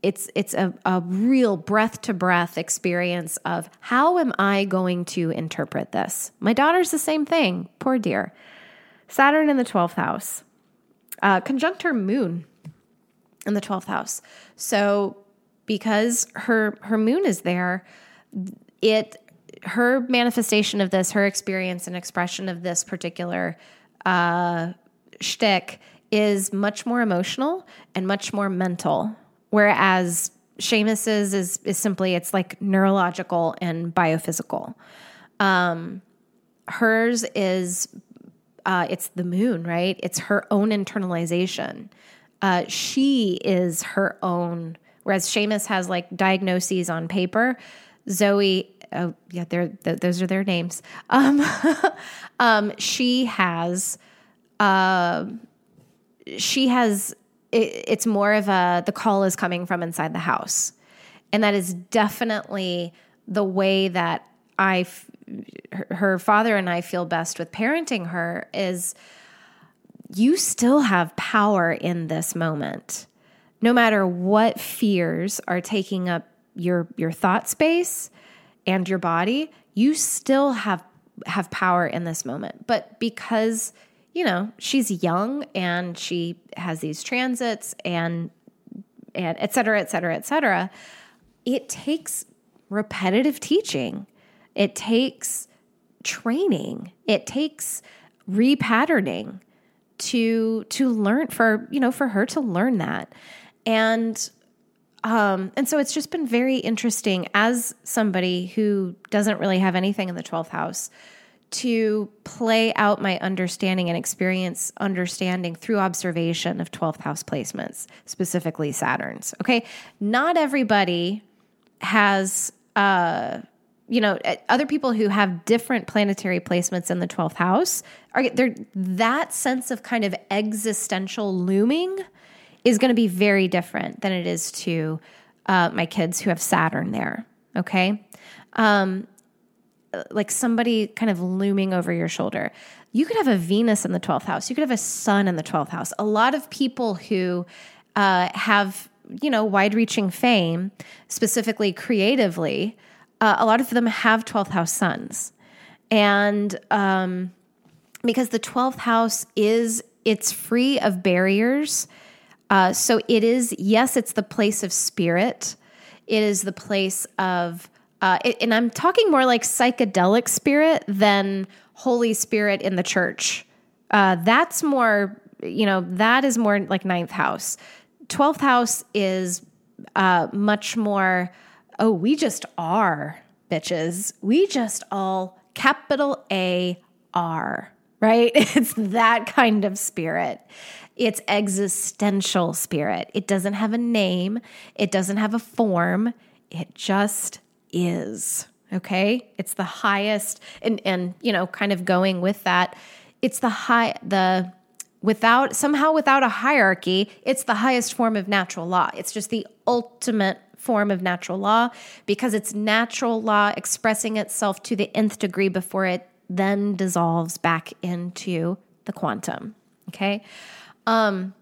it's it's a, a real breath to breath experience of how am I going to interpret this? My daughter's the same thing. Poor dear. Saturn in the 12th house, uh, conjunct her moon in the 12th house. So because her her moon is there, it her manifestation of this, her experience and expression of this particular uh, shtick is much more emotional and much more mental, whereas Seamus's is is simply it's like neurological and biophysical. Um, hers is uh, it's the moon, right? It's her own internalization. Uh, she is her own. Whereas Seamus has like diagnoses on paper, Zoe oh yeah, they're, th- those are their names. Um, um, she has, uh, she has. It, it's more of a the call is coming from inside the house, and that is definitely the way that I, her, her father and I feel best with parenting her is. You still have power in this moment no matter what fears are taking up your your thought space and your body, you still have have power in this moment. But because, you know, she's young and she has these transits and and et cetera, et cetera, et cetera, it takes repetitive teaching. It takes training. It takes repatterning to to learn for, you know, for her to learn that. And um, and so it's just been very interesting as somebody who doesn't really have anything in the 12th house to play out my understanding and experience understanding through observation of 12th house placements, specifically Saturn's. Okay. Not everybody has, uh, you know, uh, other people who have different planetary placements in the 12th house are that sense of kind of existential looming is going to be very different than it is to uh, my kids who have Saturn there. Okay. Um, like somebody kind of looming over your shoulder. You could have a Venus in the 12th house. You could have a sun in the 12th house. A lot of people who uh, have, you know, wide reaching fame, specifically creatively, uh, a lot of them have 12th house suns. And um, because the 12th house is, it's free of barriers. Uh, so it is, yes, it's the place of spirit. It is the place of, uh, it, and I'm talking more like psychedelic spirit than Holy Spirit in the church. Uh, that's more, you know, that is more like ninth house. 12th house is uh, much more oh, we just are, bitches. We just all capital A R, right? It's that kind of spirit. It's existential spirit. It doesn't have a name, it doesn't have a form, it just is. Okay? It's the highest and and you know, kind of going with that, it's the high the without somehow without a hierarchy, it's the highest form of natural law. It's just the ultimate form of natural law because it's natural law expressing itself to the nth degree before it then dissolves back into the quantum. Okay. Um,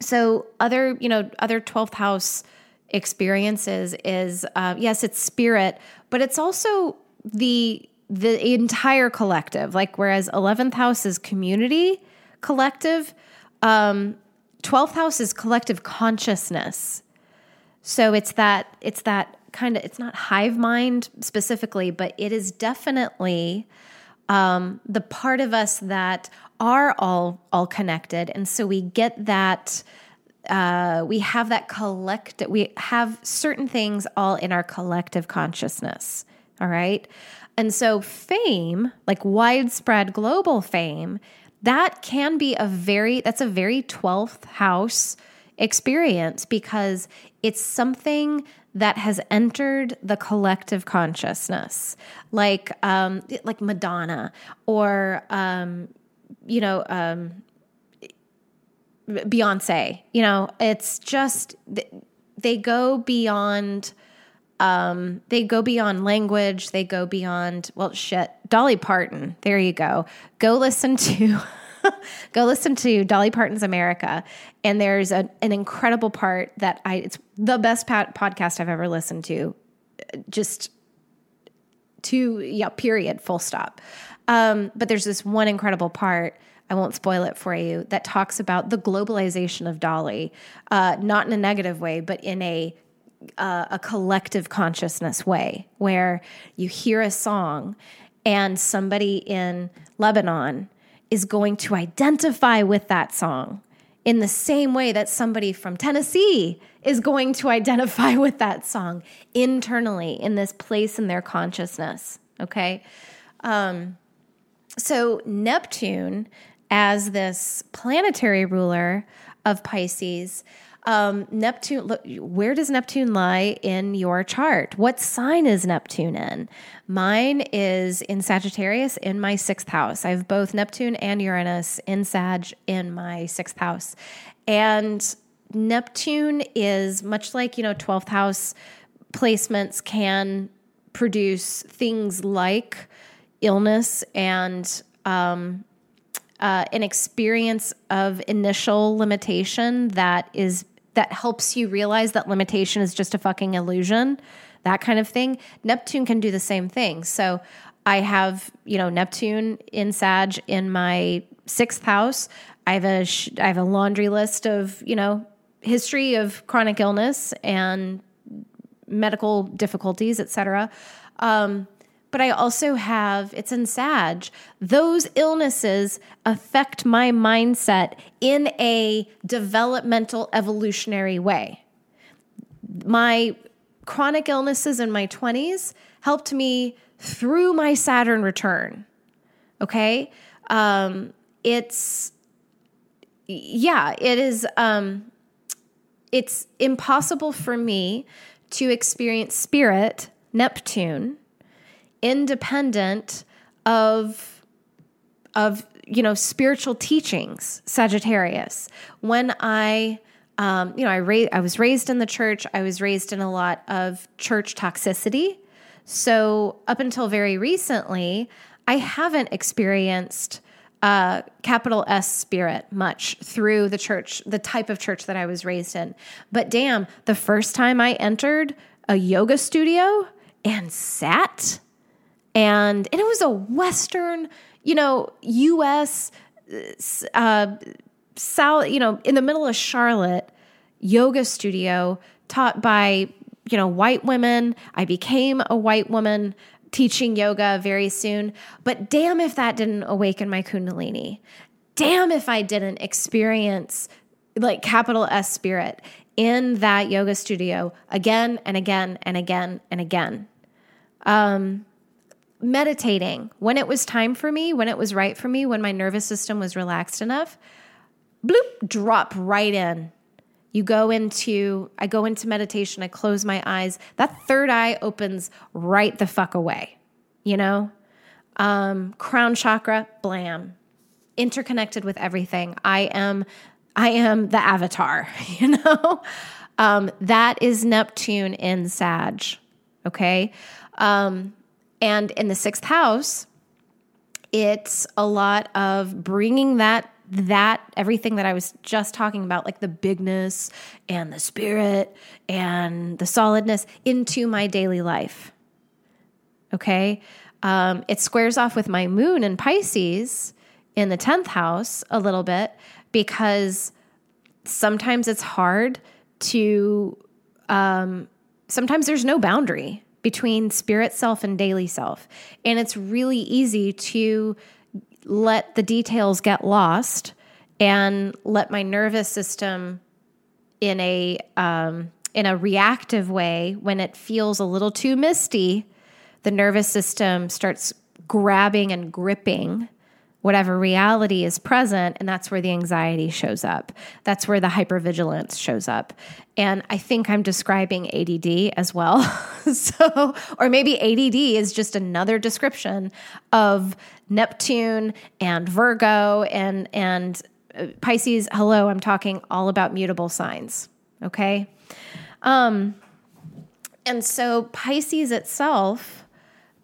so other, you know, other 12th house experiences is, uh, yes, it's spirit, but it's also the, the entire collective. Like, whereas 11th house is community collective, um, 12th house is collective consciousness. So it's that it's that kind of it's not hive mind specifically, but it is definitely um, the part of us that are all all connected, and so we get that. Uh, we have that collective. We have certain things all in our collective consciousness. All right, and so fame, like widespread global fame, that can be a very that's a very twelfth house experience because it's something that has entered the collective consciousness, like um, like Madonna or um, you know um, Beyonce. You know, it's just they go beyond. Um, they go beyond language. They go beyond well, shit. Dolly Parton. There you go. Go listen to. go listen to Dolly Parton's America. And there's a, an incredible part that I, it's the best podcast I've ever listened to. Just to, yeah, period, full stop. Um, but there's this one incredible part. I won't spoil it for you. That talks about the globalization of Dolly, uh, not in a negative way, but in a uh, a collective consciousness way, where you hear a song and somebody in Lebanon is going to identify with that song in the same way that somebody from Tennessee is going to identify with that song internally in this place in their consciousness. Okay. Um, so, Neptune, as this planetary ruler of Pisces, um, Neptune, look, where does Neptune lie in your chart? What sign is Neptune in? Mine is in Sagittarius in my sixth house. I have both Neptune and Uranus in Sag in my sixth house. And Neptune is much like, you know, 12th house placements can produce things like illness and um, uh, an experience of initial limitation that is that helps you realize that limitation is just a fucking illusion, that kind of thing. Neptune can do the same thing. So I have, you know, Neptune in Sag in my sixth house. I have a I have a laundry list of, you know, history of chronic illness and medical difficulties, etc. Um, but I also have, it's in Sag, those illnesses affect my mindset in a developmental, evolutionary way. My chronic illnesses in my 20s helped me through my Saturn return. Okay. Um, it's, yeah, it is, um, it's impossible for me to experience spirit, Neptune, independent of of you know spiritual teachings sagittarius when i um, you know i ra- i was raised in the church i was raised in a lot of church toxicity so up until very recently i haven't experienced uh, capital S spirit much through the church, the type of church that I was raised in. But damn, the first time I entered a yoga studio and sat, and and it was a Western, you know, U.S. Uh, South, you know, in the middle of Charlotte, yoga studio taught by you know white women. I became a white woman teaching yoga very soon. But damn if that didn't awaken my Kundalini. Damn if I didn't experience like capital S spirit in that yoga studio again and again and again and again. Um, meditating when it was time for me, when it was right for me, when my nervous system was relaxed enough, bloop, drop right in. You go into, I go into meditation, I close my eyes. That third eye opens right the fuck away, you know? Um, crown chakra, blam, interconnected with everything. I am, I am the avatar, you know? Um, that is Neptune in Sag, okay? Um, and in the sixth house, it's a lot of bringing that that everything that I was just talking about, like the bigness and the spirit and the solidness, into my daily life. Okay. Um, it squares off with my moon in Pisces in the 10th house a little bit because sometimes it's hard to, um, sometimes there's no boundary between spirit self and daily self. And it's really easy to let the details get lost and let my nervous system in a um, in a reactive way when it feels a little too misty the nervous system starts grabbing and gripping whatever reality is present and that's where the anxiety shows up. That's where the hypervigilance shows up. And i think i'm describing add as well. So or maybe add is just another description of neptune and virgo and and uh, pisces. Hello i'm talking all about mutable signs okay? Um and so pisces itself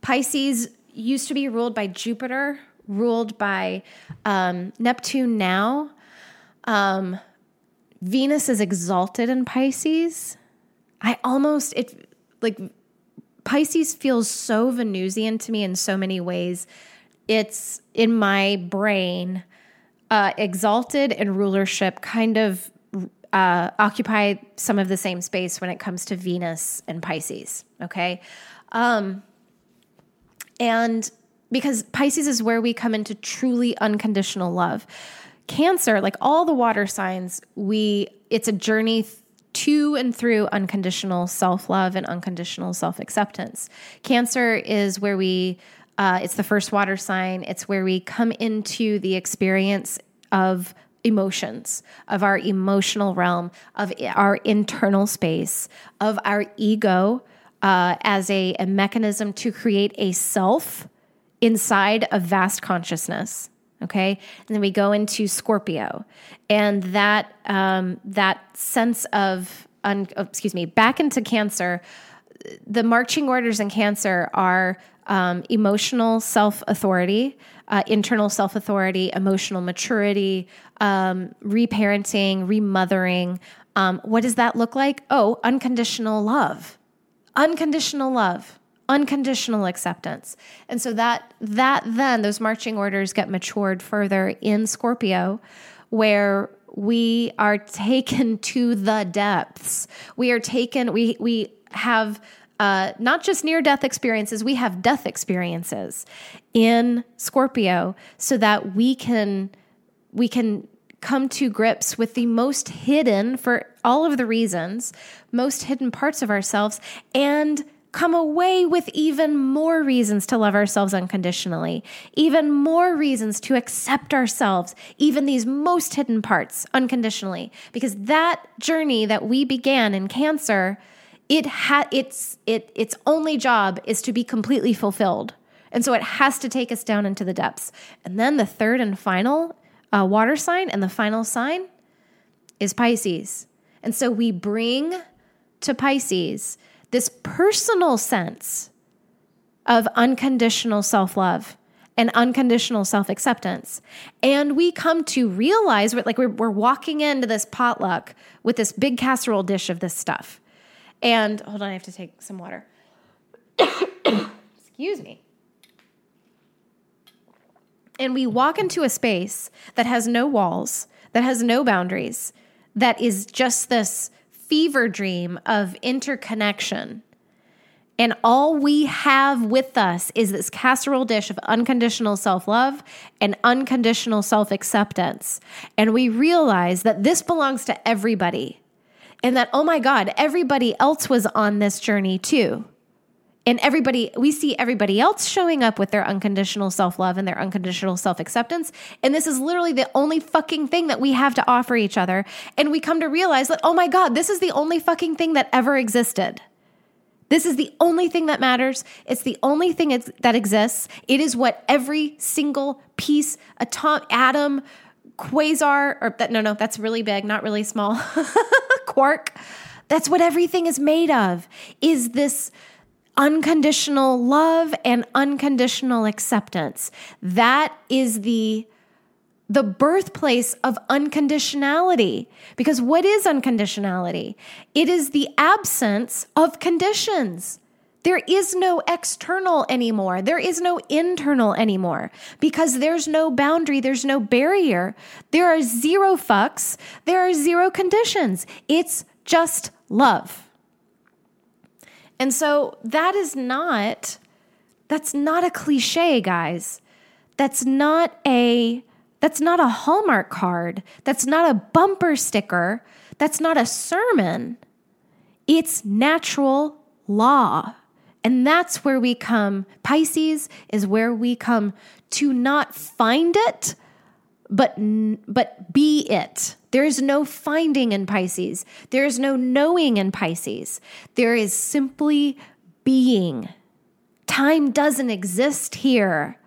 pisces used to be ruled by jupiter ruled by um, Neptune now. Um, Venus is exalted in Pisces. I almost, it like Pisces feels so Venusian to me in so many ways. It's in my brain, uh, exalted and rulership kind of uh, occupy some of the same space when it comes to Venus and Pisces. Okay. Um, and because Pisces is where we come into truly unconditional love. Cancer, like all the water signs, we it's a journey to and through unconditional self-love and unconditional self-acceptance. Cancer is where we uh, it's the first water sign. It's where we come into the experience of emotions, of our emotional realm, of our internal space, of our ego uh, as a, a mechanism to create a self inside of vast consciousness. Okay, and then we go into Scorpio, and that um, that sense of un, oh, excuse me, back into Cancer. The marching orders in Cancer are um, emotional self authority, uh, internal self authority, emotional maturity, um, reparenting, remothering. Um, what does that look like? Oh, unconditional love. Unconditional love unconditional acceptance. And so that that then those marching orders get matured further in Scorpio where we are taken to the depths. We are taken we we have uh, not just near death experiences, we have death experiences in Scorpio so that we can we can come to grips with the most hidden for all of the reasons, most hidden parts of ourselves and come away with even more reasons to love ourselves unconditionally, even more reasons to accept ourselves, even these most hidden parts unconditionally. Because that journey that we began in Cancer it ha- its it its only job is to be completely fulfilled. And so it has to take us down into the depths. And then the third and final uh, water sign and the final sign is Pisces. And so we bring to Pisces this personal sense of unconditional self love and unconditional self acceptance. And we come to realize, like, we're, we're walking into this potluck with this big casserole dish of this stuff. And hold on, I have to take some water. Excuse me. And we walk into a space that has no walls, that has no boundaries, that is just this fever dream of interconnection. And all we have with us is this casserole dish of unconditional self love and unconditional self acceptance. And we realize that this belongs to everybody. And that, oh my God, everybody else was on this journey too and everybody we see everybody else showing up with their unconditional self-love and their unconditional self-acceptance. And this is literally the only fucking thing that we have to offer each other. And we come to realize that oh my god this is the only fucking thing that ever existed. This is the only thing that matters. It's the only thing that exists. It is what every single piece atom atom quasar or that no no that's really big not really small quark. That's what everything is made of is this unconditional love and unconditional acceptance. That is the the birthplace of unconditionality. Because what is unconditionality? It is the absence of conditions. There is no external anymore. There is no internal anymore because there's no boundary, there's no barrier. There are zero fucks, there are zero conditions. It's just love. And so that is not that's not a cliche, guys. That's not a that's not a Hallmark card. That's not a bumper sticker. That's not a sermon. It's natural law. And that's where we come. Pisces is where we come to not find it, but but be it. There is no finding in Pisces. There is no knowing in Pisces. There is simply being. Time doesn't exist here.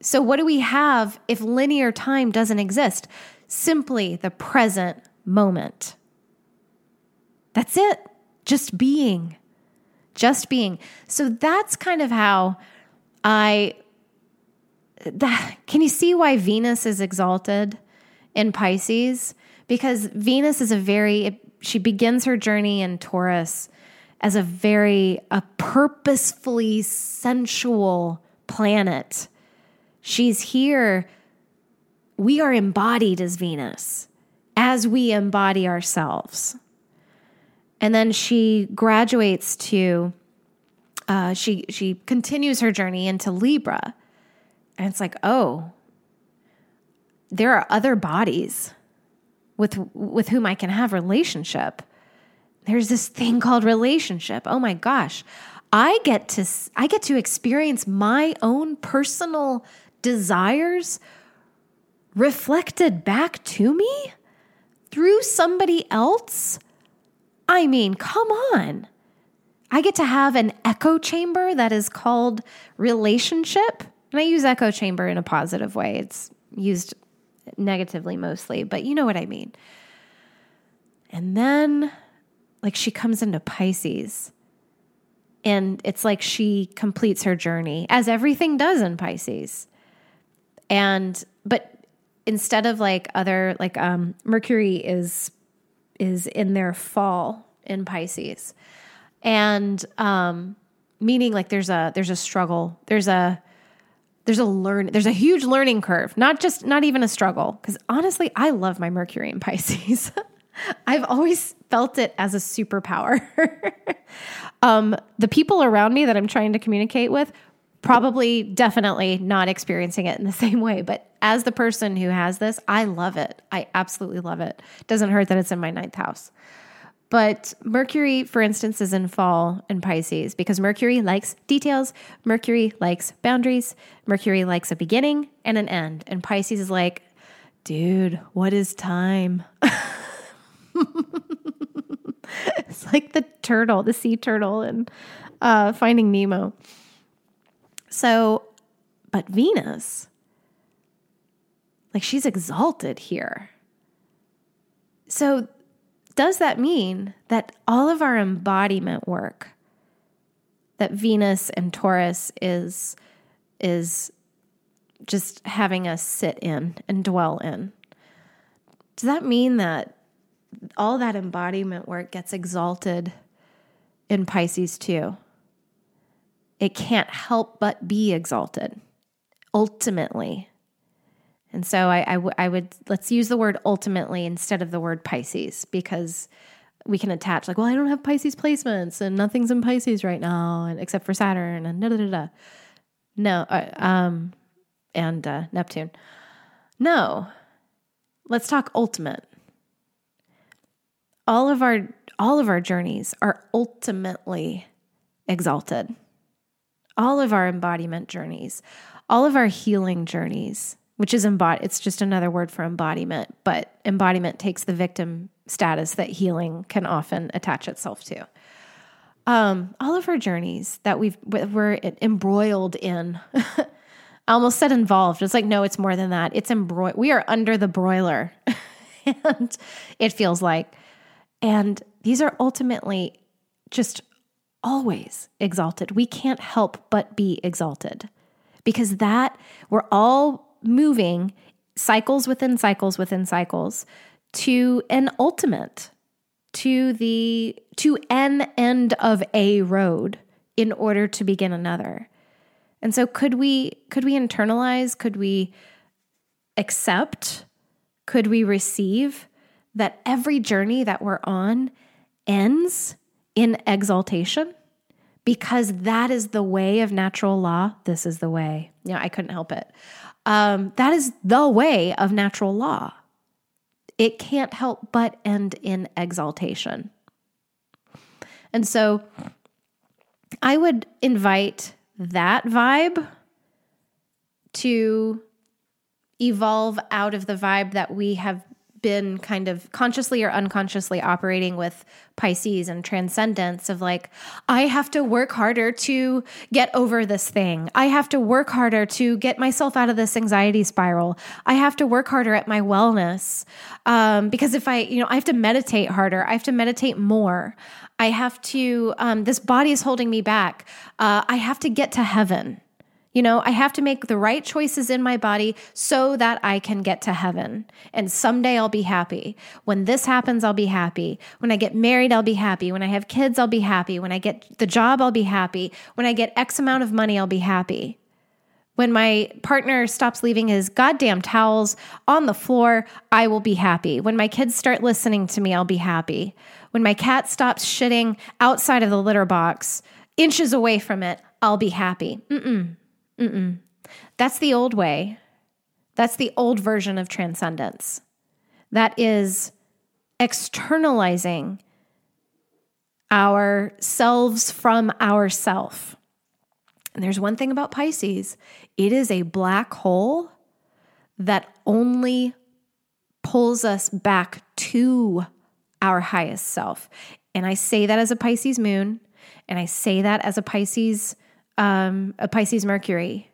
So, what do we have if linear time doesn't exist? Simply the present moment. That's it. Just being. Just being. So, that's kind of how I. That, can you see why Venus is exalted? In Pisces because Venus is a very, she begins her journey in Taurus as a very, a purposefully sensual planet. She's here. We are embodied as Venus as we embody ourselves. And then she graduates to, uh, she she continues her journey into Libra, and it's like, oh, there are other bodies with with whom I can have relationship. There's this thing called relationship. Oh my gosh. I get to I get to experience my own personal desires reflected back to me through somebody else. I mean, come on. I get to have an echo chamber that is called relationship. And I use echo chamber in a positive way. It's used negatively mostly, but you know what I mean. And then, like, she comes into Pisces, and it's like she completes her journey, as everything does in Pisces. And, but instead of like other, like, um, Mercury is, is in their fall in Pisces. And, um, meaning like there's a, there's a struggle, there's a, there's a learn there's a huge learning curve not just not even a struggle. Because honestly i love my mercury in pisces. I've always felt it as a superpower. Um, the people around me that i'm trying to communicate with probably definitely not experiencing it in the same way but as the person who has this i love it. I absolutely love it. Doesn't hurt that it's in my ninth house but Mercury, for instance, is in fall in Pisces because Mercury likes details, Mercury likes boundaries, Mercury likes a beginning and an end. And Pisces is like, dude, what is time? it's like the turtle, the sea turtle, and uh, Finding Nemo. So, but Venus, like she's exalted here. So, does that mean that all of our embodiment work that Venus and Taurus is is just having us sit in and dwell in? Does that mean that all that embodiment work gets exalted in Pisces too? It can't help but be exalted ultimately and so I, I, w- I would let's use the word ultimately instead of the word Pisces because we can attach like, well, I don't have Pisces placements and nothing's in Pisces right now, and except for Saturn and da da da. No, uh, um, and uh, Neptune. No, let's talk ultimate. All of our all of our journeys are ultimately exalted. All of our embodiment journeys, all of our healing journeys which is embod it's just another word for embodiment, but embodiment takes the victim status that healing can often attach itself to. Um, all of our journeys that we've we're embroiled in. I almost said involved. It's like no, it's more than that. It's embroiled. We are under the broiler, and it feels like. And these are ultimately just always exalted. We can't help but be exalted because that we're all moving cycles within cycles within cycles to an ultimate to the to an end of a road in order to begin another. And so could we could we internalize could we accept could we receive that every journey that we're on ends in exaltation? Because that is the way of natural law this is the way. Yeah i couldn't help it um, that is the way of natural law. It can't help but end in exaltation. And so I would invite that vibe to evolve out of the vibe that we have been kind of consciously or unconsciously operating with Pisces and transcendence of like, I have to work harder to get over this thing. I have to work harder to get myself out of this anxiety spiral. I have to work harder at my wellness. Um, because if I, you know, I have to meditate harder, I have to meditate more. I have to, um, this body is holding me back. Uh, I have to get to heaven. You know, I have to make the right choices in my body so that I can get to heaven. And someday I'll be happy. When this happens, I'll be happy. When I get married, I'll be happy. When I have kids, I'll be happy. When I get the job, I'll be happy. When I get X amount of money, I'll be happy. When my partner stops leaving his goddamn towels on the floor, I will be happy. When my kids start listening to me, I'll be happy. When my cat stops shitting outside of the litter box, inches away from it, I'll be happy. Mm-mm. Mm-mm. That's the old way. That's the old version of transcendence. That is externalizing ourselves from ourself. And there's one thing about Pisces it is a black hole that only pulls us back to our highest self. And I say that as a Pisces moon, and I say that as a Pisces um, a Pisces Mercury.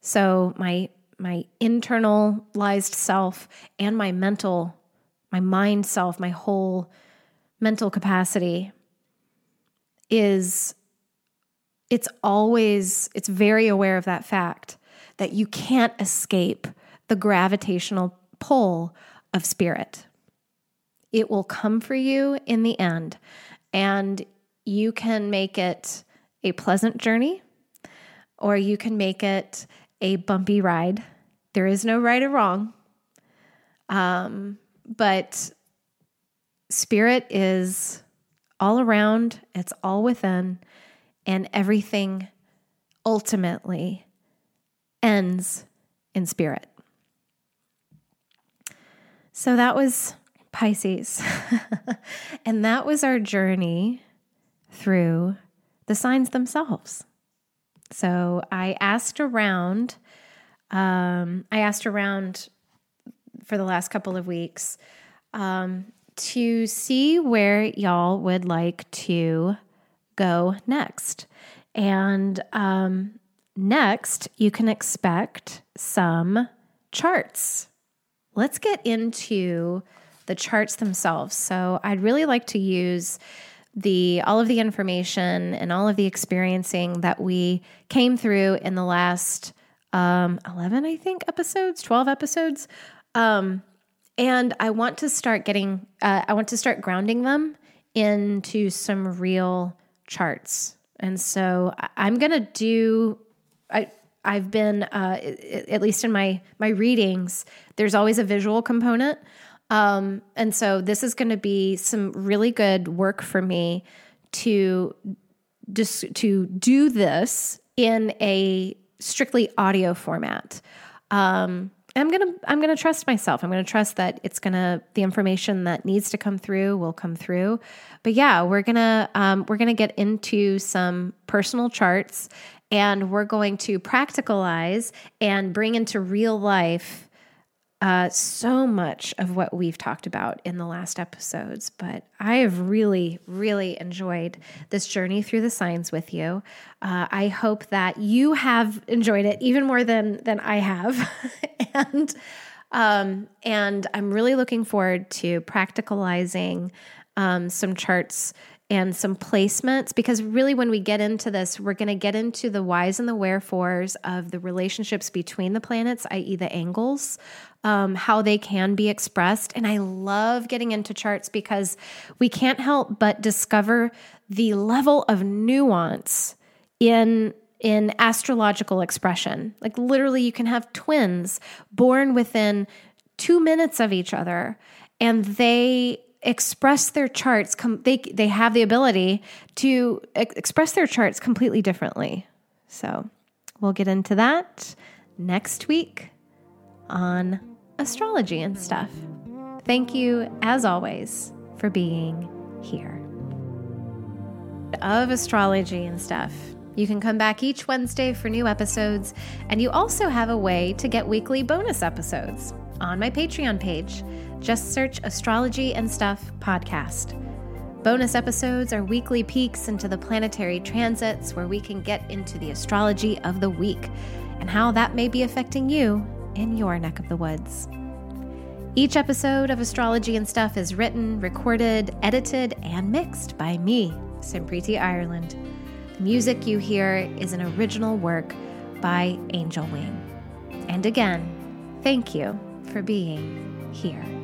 So my my internalized self and my mental, my mind self, my whole mental capacity is it's always it's very aware of that fact that you can't escape the gravitational pull of spirit. It will come for you in the end and you can make it a pleasant journey or you can make it a bumpy ride. There is no right or wrong. Um, but spirit is all around, it's all within, and everything ultimately ends in spirit. So that was Pisces. and that was our journey through the signs themselves. So I asked around. Um, I asked around for the last couple of weeks um, to see where y'all would like to go next. And um, next, you can expect some charts. Let's get into the charts themselves. So, I'd really like to use the all of the information and all of the experiencing that we came through in the last um, 11 i think episodes 12 episodes. Um, and i want to start getting uh, i want to start grounding them into some real charts. And so i'm going to do i i've been uh, at least in my my readings there's always a visual component um, and so this is going to be some really good work for me to just to do this in a strictly audio format. Um, I'm gonna I'm gonna trust myself. I'm gonna trust that it's gonna the information that needs to come through will come through. But yeah, we're gonna um, we're gonna get into some personal charts, and we're going to practicalize and bring into real life uh, so much of what we've talked about in the last episodes, but I have really, really enjoyed this journey through the signs with you. Uh, I hope that you have enjoyed it even more than than I have, and um, and I'm really looking forward to practicalizing um, some charts and some placements because really when we get into this we're going to get into the whys and the wherefores of the relationships between the planets i.e the angles um, how they can be expressed. And i love getting into charts because we can't help but discover the level of nuance in in astrological expression. Like literally you can have twins born within two minutes of each other and they express their charts com- they they have the ability to ex- express their charts completely differently. So we'll get into that next week on astrology and stuff. Thank you as always for being here. Of astrology and stuff. You can come back each Wednesday for new episodes, and you also have a way to get weekly bonus episodes on my Patreon page. Just search Astrology and Stuff podcast. Bonus episodes are weekly peeks into the planetary transits where we can get into the astrology of the week and how that may be affecting you in your neck of the woods. Each episode of Astrology and Stuff is written, recorded, edited, and mixed by me, Simpriti Ireland. The music you hear is an original work by Angel Wing. And again, thank you for being here.